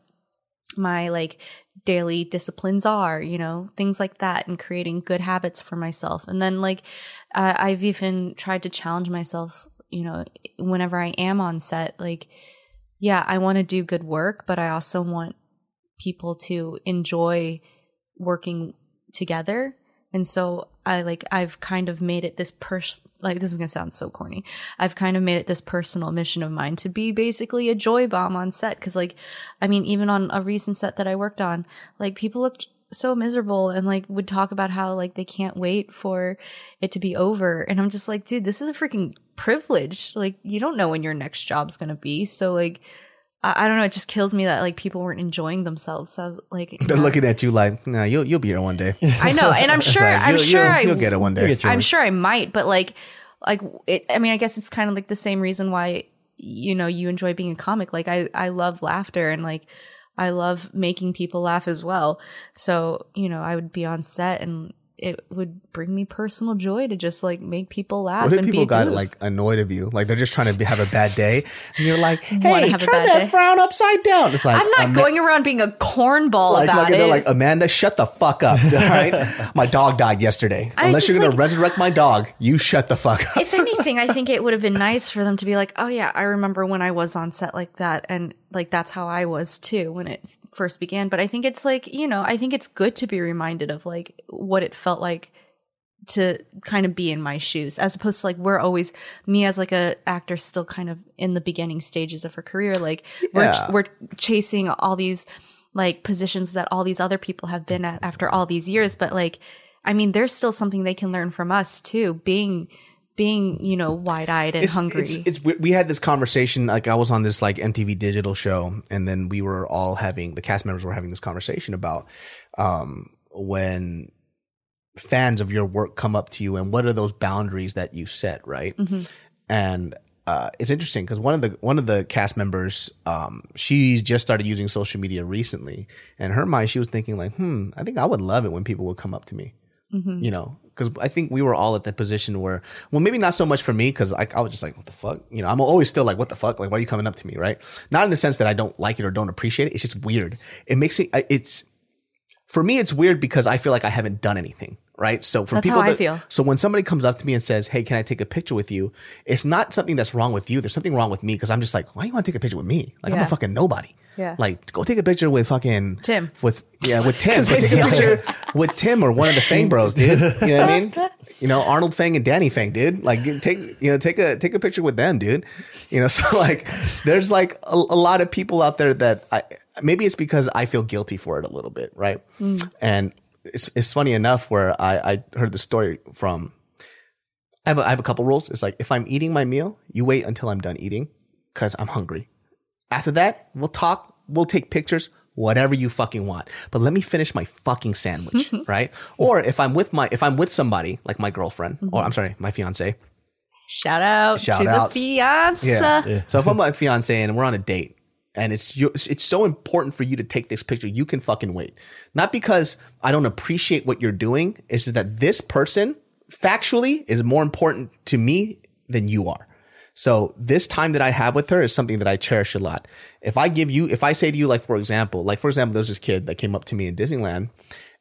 my like daily disciplines are, you know, things like that, and creating good habits for myself. And then like uh, I've even tried to challenge myself, you know, whenever I am on set, like, yeah, I want to do good work, but I also want people to enjoy working together. And so I like I've kind of made it this person like this is gonna sound so corny. I've kind of made it this personal mission of mine to be basically a joy bomb on set. Cause like, I mean, even on a recent set that I worked on, like people looked so miserable and like would talk about how like they can't wait for it to be over. And I'm just like, dude, this is a freaking privilege. Like you don't know when your next job's gonna be. So like, I, I don't know. It just kills me that like people weren't enjoying themselves. So I was like, They're looking at you like, nah, you'll you'll be here one day. I know, and I'm sure, Like, I'm you'll- sure you'll, I, you'll get it one day. I'm sure I might, but like, like it, I mean, I guess it's kind of like the same reason why you know you enjoy being a comic. Like I, I love laughter and like I love making people laugh as well. So you know, I would be on set and it would bring me personal joy to just like make people laugh What if and people be got like annoyed of you? Like they're just trying to be, have a bad day, and you're like, "Hey, have a turn that day." frown upside down." It's like I'm not Ama- going around being a cornball like, about like, it. they're like Amanda, shut the fuck up. All right, my dog died yesterday. I Unless you're gonna like- resurrect my dog, you shut the fuck up. if anything, I think it would have been nice for them to be like, oh yeah, I remember when I was on set like that. And like, that's how I was too when it first began. But I think it's like, you know, I think it's good to be reminded of like what it felt like to kind of be in my shoes as opposed to like we're always me as like a actor still kind of in the beginning stages of her career like Yeah. we're we're chasing all these like positions that all these other people have been at after all these years but like i mean there's still something they can learn from us too being being you know wide-eyed and hungry It's, it's we- had this conversation like I was on this like MTV digital show and then we were all having the cast members were having this conversation about um when fans of your work come up to you and what are those boundaries that you set, right? And uh, it's interesting because one of the one of the cast members, um, she just started using social media recently, and in her mind, she was thinking like, "Hmm, I think I would love it when people would come up to me." you know because i think we were all at that position where well maybe not so much for me because I, I was just like what the fuck? You know i'm always still like what the fuck? Like why are you coming up to me? Right? Not in the sense that i don't like it or don't appreciate it. It's just weird. It makes it it's for me it's weird because i feel like i haven't done anything right? So for That's people how I that- feel. so when somebody comes up to me and says hey can i take a picture with you? It's not something that's wrong with you. There's something wrong with me because i'm just like why do you want to take a picture with me? Like i'm a fucking nobody Yeah. like go take a picture with fucking Tim. with yeah with Tim. I But take a picture with Tim or one of the Fung Bros, dude. You know what I mean? You know Arnold Fang and Danny Fang, dude. Like take you know take a take a picture with them, dude. You know, so like there's like a, a lot of people out there that I maybe it's because I feel guilty for it a little bit, right? Mm. And it's it's funny enough where I I heard the story from. I have a, I have a couple rules. It's like if I'm eating my meal, you wait until I'm done eating because I'm hungry. After that, we'll talk, we'll take pictures, whatever you fucking want. But let me finish my fucking sandwich, right? Or if I'm with my if I'm with somebody like my girlfriend or mm-hmm. I'm sorry, my fiance. shout out Shout to outs. the fiance Yeah. So if I'm my fiance and we're on a date and it's you, it's so important for you to take this picture, you can fucking wait. Not because I don't appreciate what you're doing, it's that this person factually is more important to me than you are. So this time that I have with her is something that I cherish a lot. If I give you, if I say to you, like for example, like for example, there's this kid that came up to me in Disneyland,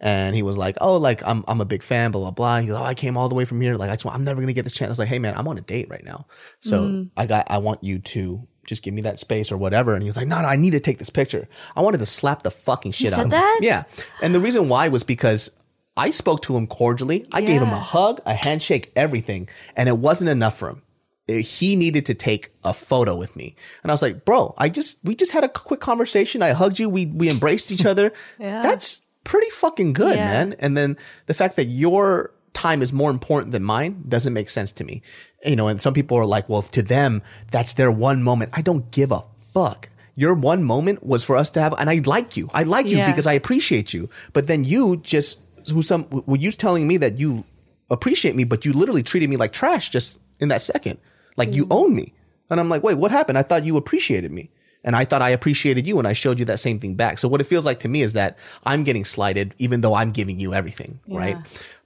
and he was like, "Oh, like I'm I'm a big fan, blah blah blah." He's like, "Oh, I came all the way from here. Like I just want, I'm never gonna get this chance." I was like, "Hey man, I'm on a date right now, so mm-hmm. I got I want you to just give me that space or whatever." And he was like, "No, no, I need to take this picture." I wanted to slap the fucking shit out of him. that? Yeah, and the reason why was because I spoke to him cordially. I gave him a hug, a handshake, everything, and it wasn't enough for him. Uh, He needed to take a photo with me, and I was like, "Bro, I just we just had a quick conversation. I hugged you. We we embraced each other. Yeah. That's pretty fucking good, Yeah. man." And then the fact that your time is more important than mine doesn't make sense to me. You know, and some people are like, "Well, to them, that's their one moment." I don't give a fuck. Your one moment was for us to have, and I like you. I like you Yeah. because I appreciate you. But then you just who some were you telling me that you appreciate me, but you literally treated me like trash just in that second. Like you hmm. own me. And I'm like, wait, what happened? I thought you appreciated me. And I thought I appreciated you and I showed you that same thing back. So what it feels like to me is that I'm getting slighted even though I'm giving you everything. Right.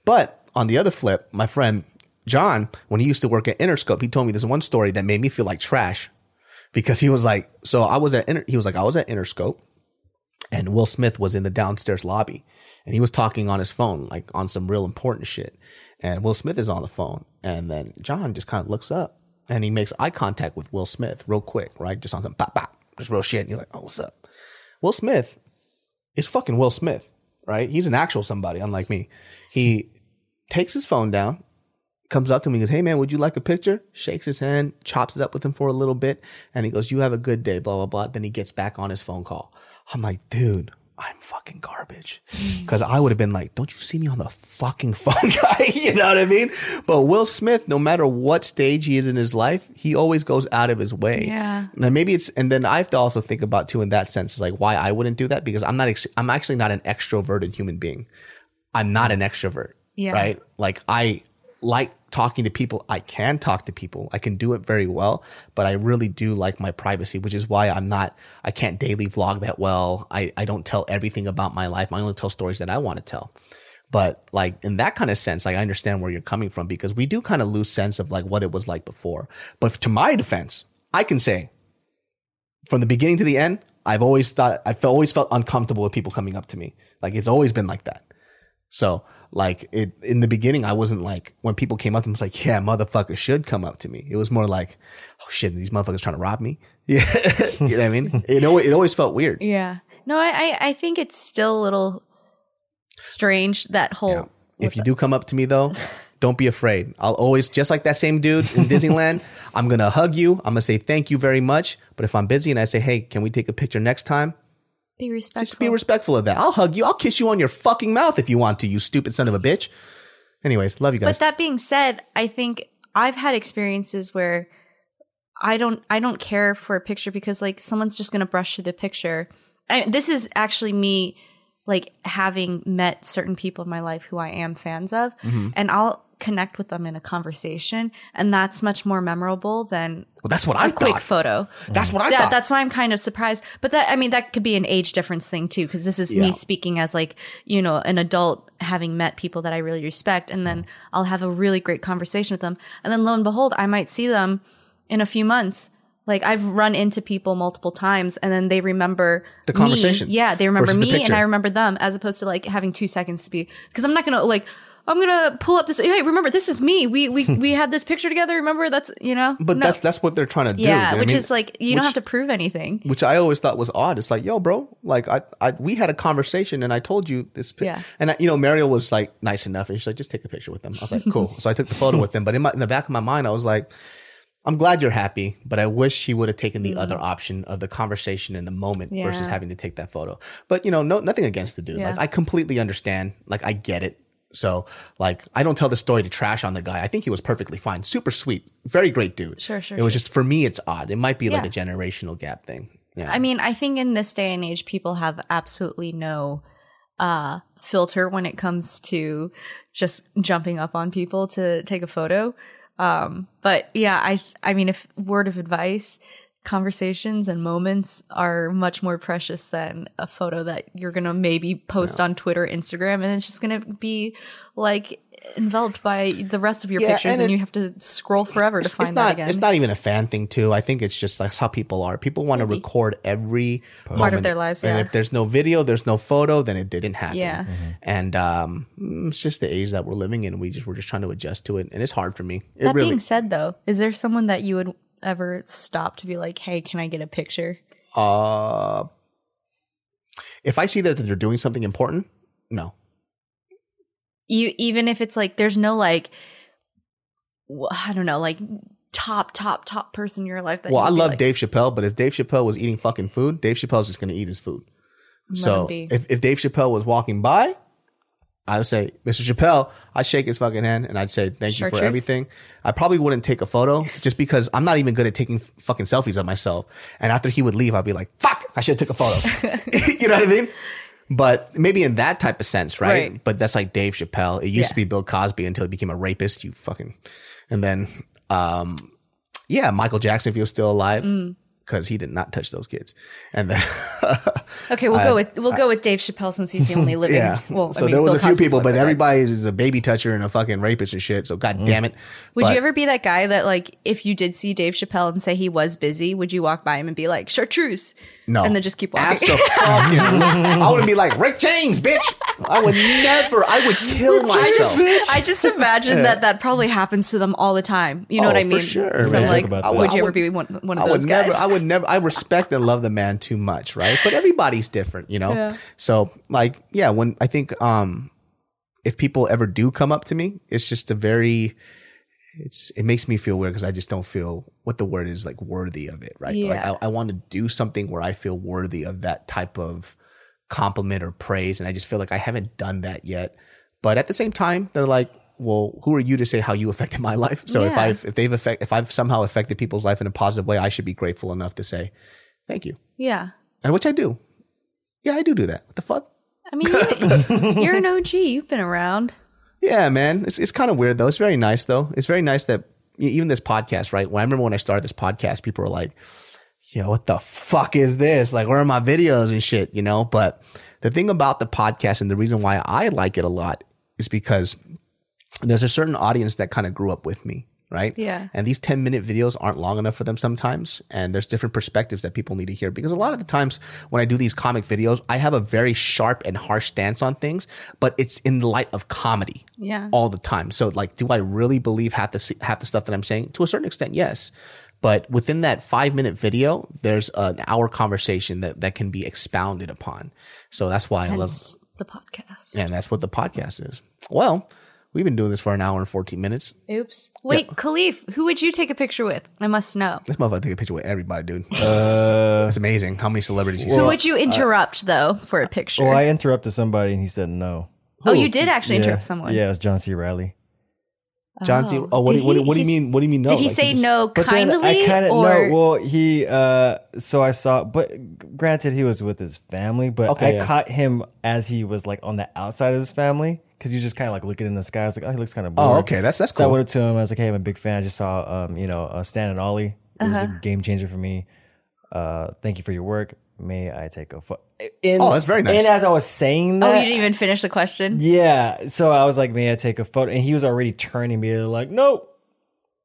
But on the other flip, my friend John, when he used to work at Interscope, he told me this one story that made me feel like trash because he was like, so I was at Inter, he was like, I was at Interscope and Will Smith was in the downstairs lobby and he was talking on his phone, like on some real important shit. And Will Smith is on the phone. And then John just kind of looks up and he makes eye contact with Will Smith real quick, right? Just on some pop, pop, just real shit. And you're like, oh, what's up? Will Smith is fucking Will Smith, right? He's an actual somebody, unlike me. He takes his phone down, comes up to me, and goes, Hey man, would you like a picture? Shakes his hand, chops it up with him for a little bit, and he goes, You have a good day, blah, blah, blah. Then he gets back on his phone call. I'm like, dude, I'm fucking garbage. Cause I would have been like, don't you see me on the fucking phone guy? you know what I mean? But Will Smith, no matter what stage he is in his life, he always goes out of his way. Yeah. And maybe it's, and then I have to also think about too in that sense, is like why I wouldn't do that because I'm not, ex- I'm actually not an extroverted human being. I'm not an extrovert. Yeah. Right. Like I like talking to people. I can talk to people. I can do it very well, but I really do like my privacy, which is why I'm not, I can't daily vlog that well. I, I don't tell everything about my life. I only tell stories that I want to tell. But like in that kind of sense, like I understand where you're coming from because we do kind of lose sense of like what it was like before. But to my defense, I can say from the beginning to the end, I've always thought, I've always felt uncomfortable with people coming up to me. Like it's always been like that. So like it in the beginning, I wasn't like when people came up to me, it's like, yeah, motherfuckers should come up to me. It was more like, oh shit, these motherfuckers trying to rob me. Yeah, you know what I mean. It always, it always felt weird. Yeah. No, I, I, I think it's still a little strange that whole. Yeah. If you do come up to me though, don't be afraid. I'll always just like that same dude in Disneyland. I'm gonna hug you. I'm gonna say thank you very much. But if I'm busy and I say, hey, can we take a picture next time? Be respectful. Just be respectful of that. I'll hug you. I'll kiss you on your fucking mouth if you want to, you stupid son of a bitch. Anyways, love you guys. But that being said, I think I've had experiences where I don't I don't care for a picture because like someone's just gonna brush through the picture. I, this is actually me like having met certain people in my life who I am fans of, Mm-hmm. and I'll connect with them in a conversation, and that's much more memorable than well, that's what I a quick photo. That's what I yeah, thought. that's why I'm kind of surprised. But that, I mean, that could be an age difference thing too, because this is Yeah. me speaking as like, you know, an adult having met people that I really respect. And then mm. I'll have a really great conversation with them. And then lo and behold, I might see them in a few months. Like I've run into people multiple times and then they remember The conversation Me. Yeah, they remember versus the me and. I remember them as opposed to like having two seconds to be, because I'm not going to like, I'm gonna pull up this. Hey, remember this is me. We we we had this picture together. Remember that's you know. but No. that's that's what they're trying to do. Yeah, what I which mean? is like you don't have to prove anything. which I always thought was odd. It's like, yo, bro, like I, I, we had a conversation and I told you this. pi- Yeah. And I, you know, Mariel was like nice enough, and she's like, just take a picture with them. I was like, cool. so I took the photo with them. But in my, in the back of my mind, I was like, I'm glad you're happy, but I wish he would have taken the other option of the conversation in the moment versus Mm. Having to take that photo. But you know, no, nothing against the dude. Yeah. Like I completely understand. Like I get it. So like I don't tell the story to trash on the guy. I think he was perfectly fine. Super sweet. Very great dude. Sure, sure, It was sure. just for me it's odd. It might be like a generational gap thing. Yeah. I mean, I think in this day and age, people have absolutely no uh, filter when it comes to just jumping up on people to take a photo. Um, but yeah, I I mean, if word of advice, conversations and moments are much more precious than a photo that you're gonna maybe post on Twitter, Instagram, and it's just gonna be like enveloped by the rest of your Yeah, pictures, and and, it- you have to scroll forever to it's, find it's that not again. it's not even a fan thing too. I think it's just that's how people are. People want to record every part of their lives, and yeah. if there's no video there's no photo then it didn't happen. Yeah. and um it's just the age that we're living in. We just we're just trying to adjust to it and it's hard for me. It That really being said, though, is there someone that you would ever stop to be like, "Hey, can I get a picture?" uh if i see that they're doing something important no You even if it's like there's no like, I don't know, like top top top person in your life. That well i love like, dave chappelle but if dave chappelle was eating fucking food dave chappelle's just gonna eat his food so if, if Dave Chappelle was walking by, I would say, Mr. Chappelle, I'd shake his fucking hand and I'd say, thank you for Chartreuse? everything. I probably wouldn't take a photo just because I'm not even good at taking fucking selfies of myself. And after he would leave, I'd be like, fuck, I should have took a photo. you know what I mean? But maybe in that type of sense, right? Right. But that's like Dave Chappelle. It used to be Bill Cosby until he became a rapist. You fucking, and then, um, yeah, Michael Jackson if he was still alive. Mm. because he did not touch those kids. And then, Okay, we'll go with we'll go with Dave Chappelle since he's the only living. yeah. Well, so I mean, there was Bill a few Cosby's people, but everybody is a baby toucher and a fucking rapist and shit. So god damn it. Would But- you ever be that guy that like if you did see Dave Chappelle and say he was busy, would you walk by him and be like chartreuse? No. And then just keep walking. Absolutely. I would be like Rick James, bitch. I would never. I would kill myself. I just imagine that that probably happens to them all the time. You know Oh, what I for mean? sure, so man. I'm like, About that. would I you ever would- be one, one of I those would guys? never. I would never. I respect and love the man too much, right? But everybody's different, you know. Yeah. So, like, yeah, when I think, um, if people ever do come up to me, it's just a very, it's it makes me feel weird because I just don't feel what the word is like worthy of it, right? Like, Yeah. I, I want to do something where I feel worthy of that type of compliment or praise, and I just feel like I haven't done that yet. But at the same time, they're like, well, who are you to say how you affected my life? So if I've if they've affect if I've somehow affected people's life in a positive way, I should be grateful enough to say thank you, yeah. and which I do. Yeah, I do do that. What the fuck? I mean, you, you're an OG. You've been around. Yeah, man. It's it's kind of weird though. It's very nice though. It's very nice that even this podcast, right? When I remember when I started this podcast, people were like, "Yo, what the fuck is this? Like, where are my videos and shit?" You know. But the thing about the podcast and the reason why I like it a lot is because there's a certain audience that kind of grew up with me, right? Yeah. And these 10 minute videos aren't long enough for them sometimes. And there's different perspectives that people need to hear because a lot of the times when I do these comic videos, I have a very sharp and harsh stance on things, but it's in the light of comedy Yeah. all the time. So like, do I really believe half the half the stuff that I'm saying? To a certain extent, yes. But within that five minute video, there's an hour conversation that that can be expounded upon. So that's why I love, the podcast. and that's what the podcast is. Well, we've been doing this for an hour and 14 minutes. Oops. Wait, Khalif, who would you take a picture with? I must know. This motherfucker took a picture with everybody, dude. Uh, It's amazing how many celebrities you Who see. would you interrupt though for a picture? well, I interrupted somebody and he said no. oh, you did actually yeah. interrupt someone. Yeah, it was John C. Reilly. John C. Oh. Oh, what, do Did you, what, what do you mean? What do you mean? No, Did he Like, say just- no kindly I kind of or no. Well, he uh so I saw, but granted, he was with his family, but Okay, I yeah. caught him as he was like on the outside of his family because he was just kind of like looking in the sky. I was like, oh, he looks kind of bored. Oh, okay, that's that's So I went up to him. I was like, "Hey, I'm a big fan. I just saw, um, you know, uh, Stan and Ollie. It was Uh-huh. a game changer for me. Uh, thank you for your work. May I take a photo?" And, Oh, that's very nice. And as I was saying that, Oh, you didn't even finish the question. yeah. So I was like, "May I take a photo?" And he was already turning me like, "No."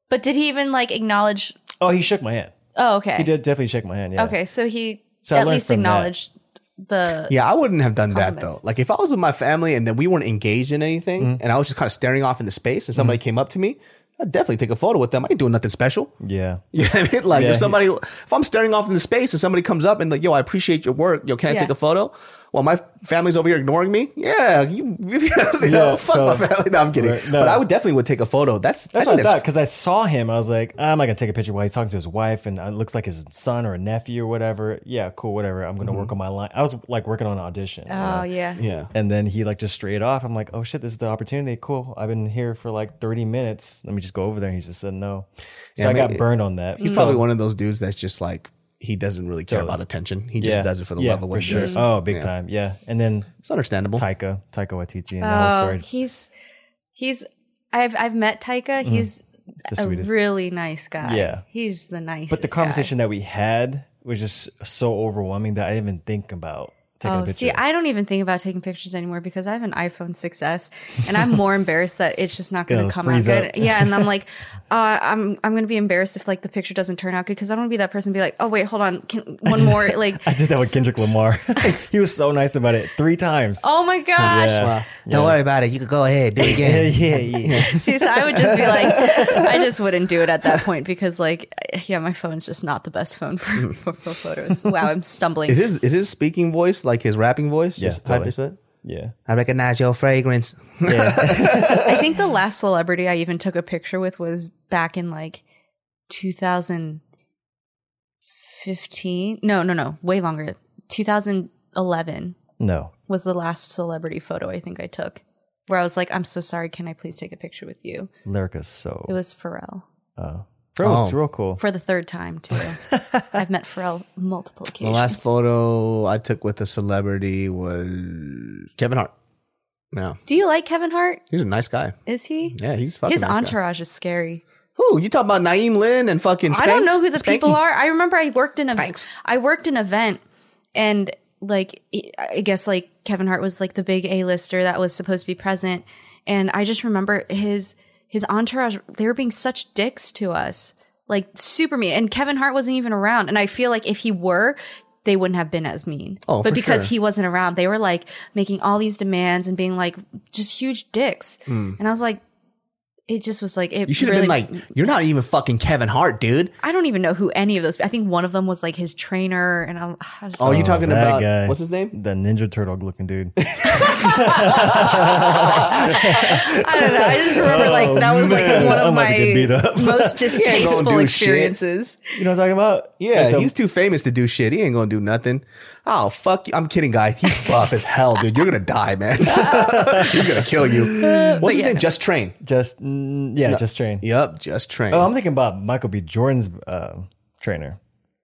But did he even like acknowledge? Oh, he shook my hand. Oh, okay. He did definitely shake my hand. Yeah. Okay, so he So at least acknowledged. that. Acknowledged the. Yeah, I wouldn't have done that though. Like if I was with my family and then we weren't engaged in anything Mm-hmm. and I was just kind of staring off into space and somebody came up to me, I'd definitely take a photo with them. I ain't doing nothing special. Yeah. You know what I mean? Like Yeah. if somebody, if I'm staring off into space and somebody comes up and like, yo, I appreciate your work. Yo, can I Yeah. take a photo? Well, my family's over here ignoring me. Yeah, you, you know, Yeah, fuck so- my family. No, I'm kidding. Right, no. But I would definitely would take a photo. That's That's I what I thought because I saw him. I was like, ah, I'm not gonna take a picture while he's talking to his wife, and it looks like his son or a nephew or whatever. Yeah, cool, whatever. I'm gonna work mm-hmm. on my line. I was like working on an audition. Oh know? yeah. Yeah. And then he like just straight off. I'm like, oh shit, this is the opportunity. Cool. I've been here for like 30 minutes. Let me just go over there. And he just said no. So Yeah, I got burned on that. He's So- probably one of those dudes that's just like he doesn't really care Totally. about attention. He just yeah, does it for the yeah, love of what he sure. does. Oh, big Yeah. time. Yeah. And then It's understandable. Taika, Taika Waititi, and that whole Oh, story. he's he's. I've I've met Taika. He's Mm-hmm. The a really nice guy. Yeah. he's the nicest. But the conversation that we had was just so overwhelming that I didn't even think about taking a Oh, picture. see, I don't even think about taking pictures anymore because I have an iPhone 6s, and I'm more embarrassed that it's just not going Gonna come out good. up. Yeah, and I'm like, uh, I'm I'm going to be embarrassed if like the picture doesn't turn out good because I don't want to be that person. and Be like, oh wait, hold on, can, one more like. I did that with Kendrick Lamar. he was so nice about it three times. Oh my gosh! yeah. Don't worry about it. You could go ahead, do it yeah, again. yeah, yeah. See, so I would just be like, I just wouldn't do it at that point because, like, yeah, my phone's just not the best phone for, for, for photos. Wow, I'm stumbling. Is his is his speaking voice like his rapping voice? Yeah, Just type totally. his foot? yeah. I recognize your fragrance. I think the last celebrity I even took a picture with was back in like 2015. No, no, no, way longer. 2011 No. was the last celebrity photo I think I took where I was like, I'm so sorry. Can I please take a picture with you? Lyrica's so. It was Pharrell uh, Bro, it's Oh. real cool. for the third time, too. I've met Pharrell multiple occasions. The last photo I took with a celebrity was Kevin Hart. Yeah, Do you like Kevin Hart? he's a nice guy. Is he? Yeah, he's fucking His nice guy. entourage is scary. Who you talking about? Naeem Lynn and fucking. Spanx? I don't know who the Spanky? people are. I remember I worked in a Spanx. I worked an event and like I guess like Kevin Hart was like the big A-lister that was supposed to be present and I just remember his his entourage they were being such dicks to us. Like super mean. And Kevin Hart wasn't even around and I feel like if he were they wouldn't have been as mean. Oh, but because sure. he wasn't around, they were like making all these demands and being like just huge dicks. Hmm. And I was like, it just was like it. You should have really, been like, you're not even fucking Kevin Hart, dude. I don't even know who any of those. I think one of them was like his trainer, and I'm. I was Oh, you like, talking that about guy. what's his name? The Ninja Turtle looking dude. I don't know. I just remember like that was like man. one of I'm about to get beat my up. most do distasteful shit. experiences. You know what I'm talking about? Yeah, Like the- he's too famous to do shit. He ain't gonna do nothing. Oh fuck you! I'm kidding, guy. He's buff as hell, dude. You're gonna die, man. He's gonna kill you. What's his yeah, name? Just Train. just mm, yeah, just train. Yep, Just Train. Oh, I'm thinking about Michael B. Jordan's uh, trainer.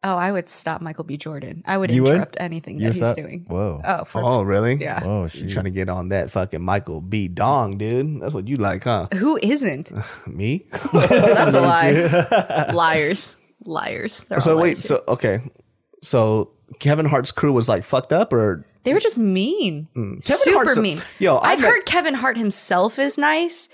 Oh, I would stop Michael B. Jordan. I would You would? interrupt anything You're that he's stop- doing. Whoa. Oh, for Oh, really? yeah. Oh You shit. trying to get on that fucking Michael B. Dong, dude? That's what you like, huh? Who isn't? Me? That's a lie. Liars. Liars. They're so wait, liars. so okay, so Kevin Hart's crew was like fucked up, or They were just mean. Mm. Kevin Super Hart's a- mean. Yo, I I've met- heard Kevin Hart himself is nice,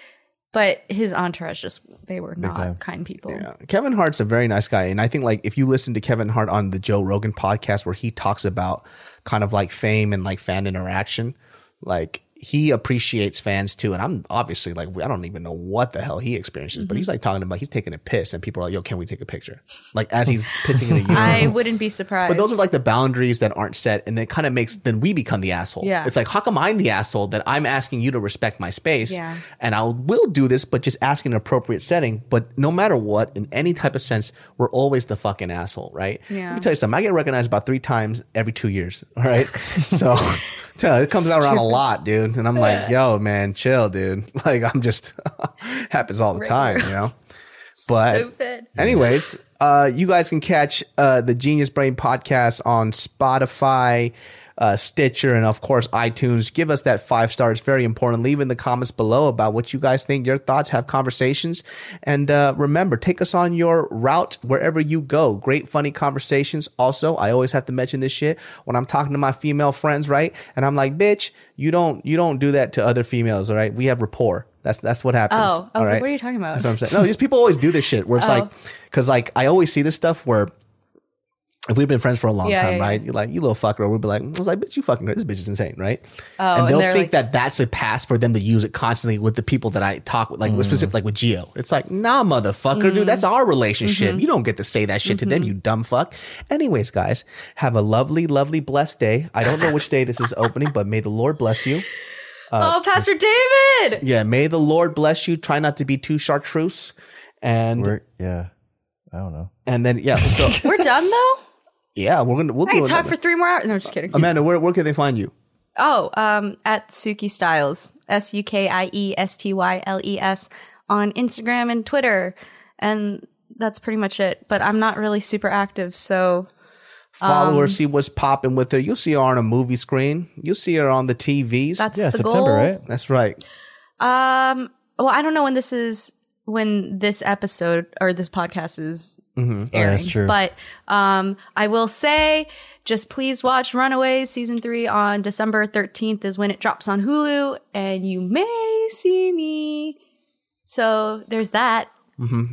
but his entourage just they were not time. kind people. Yeah. Kevin Hart's a very nice guy. And I think like if you listen to Kevin Hart on the Joe Rogan podcast where he talks about kind of like fame and like fan interaction, like he appreciates fans too. And I'm obviously like, I don't even know what the hell he experiences, but mm-hmm. he's like talking about he's taking a piss and people are like, yo, can we take a picture? Like as he's pissing in a urinal. I wouldn't be surprised. But those are like the boundaries that aren't set, and it kind of makes then we become the asshole. Yeah. it's like how come I'm the asshole that I'm asking you to respect my space, Yeah. and I will do this, but just ask in an appropriate setting. But no matter what, in any type of sense, we're always the fucking asshole, right? Yeah. Let me tell you something. I get recognized about three times every two years. All right, so. Tell It comes out around a lot, dude, and I'm like, "Yo, man, chill, dude." Like, I'm just happens all the time, you know. But. Anyways, uh, you guys can catch uh, the Genius Brain podcast on Spotify, uh, Stitcher, and of course iTunes. Give us that five star; It's very important. Leave in the comments below about what you guys think, your thoughts, have conversations, and uh, remember, take us on your route wherever you go. Great, funny conversations. Also, I always have to mention this shit when I'm talking to my female friends, right? And I'm like, bitch, you don't you don't do that to other females, all right? We have rapport. That's that's what happens. Oh, I was like, right? what are you talking about? That's what I'm saying. No, these people always do this shit where it's Oh. like, because like I always see this stuff where if we've been friends for a long Yeah, time, yeah, right? You're like, you little fucker. We'll be like, I was like, bitch, you fucking, this bitch is insane, right? Oh, and and they'll they're think like- that that's a pass for them to use it constantly with the people that I talk with, like mm. specifically like with Geo. It's like, nah, motherfucker, dude, mm. that's our relationship. Mm-hmm. You don't get to say that shit to them, mm-hmm. you dumb fuck. Anyways, guys, have a lovely, lovely, blessed day. I don't know which day this is opening, but may the Lord bless you. Uh, oh, Pastor David. Yeah, may the Lord bless you. Try not to be too chartreuse. And We're, yeah. I don't know. and then yeah, so We're done though. Yeah, we're gonna we'll I do can talk for three more hours. No, I'm just kidding. Amanda, where where can they find you? Oh, um, at Suki Styles, S U K I E S T Y L E S on Instagram and Twitter, and that's pretty much it. But I'm not really super active, so Follow Um, her, see what's popping with her. You'll see her on a movie screen. You'll see her on the TVs. that's Yeah, the September, goal. right? That's right. Um, well, I don't know when this is when this episode or this podcast is airing. Oh, that's true. But um, I will say, just please watch Runaways season three on December 13th is when it drops on Hulu, and you may see me. So there's that.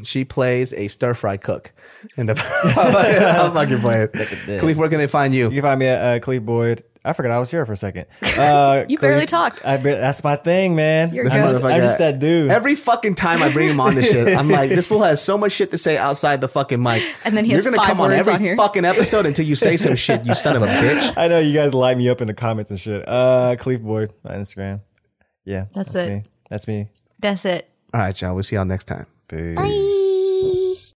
She plays a stir fry cook. And I'm fucking playing. Khalif, where can they find You you? can find me at uh, Cleve Boyd. I forgot I was here for a second. Uh, You barely talked. I be, that's my thing, man. You're I'm, This just, motherfucker- I'm just that dude. Every fucking time I bring him on this shit, I'm like, this fool has so much shit to say outside the fucking mic. And then he You're gonna five come on words every on here. fucking episode until you say some shit, you son of a bitch. I know you guys light me up in the comments and shit. Uh, Cleve Boyd on Instagram. Yeah, That's it. Me. That's me. That's it. All right, y'all. We'll see y'all next time. Peace. Bye.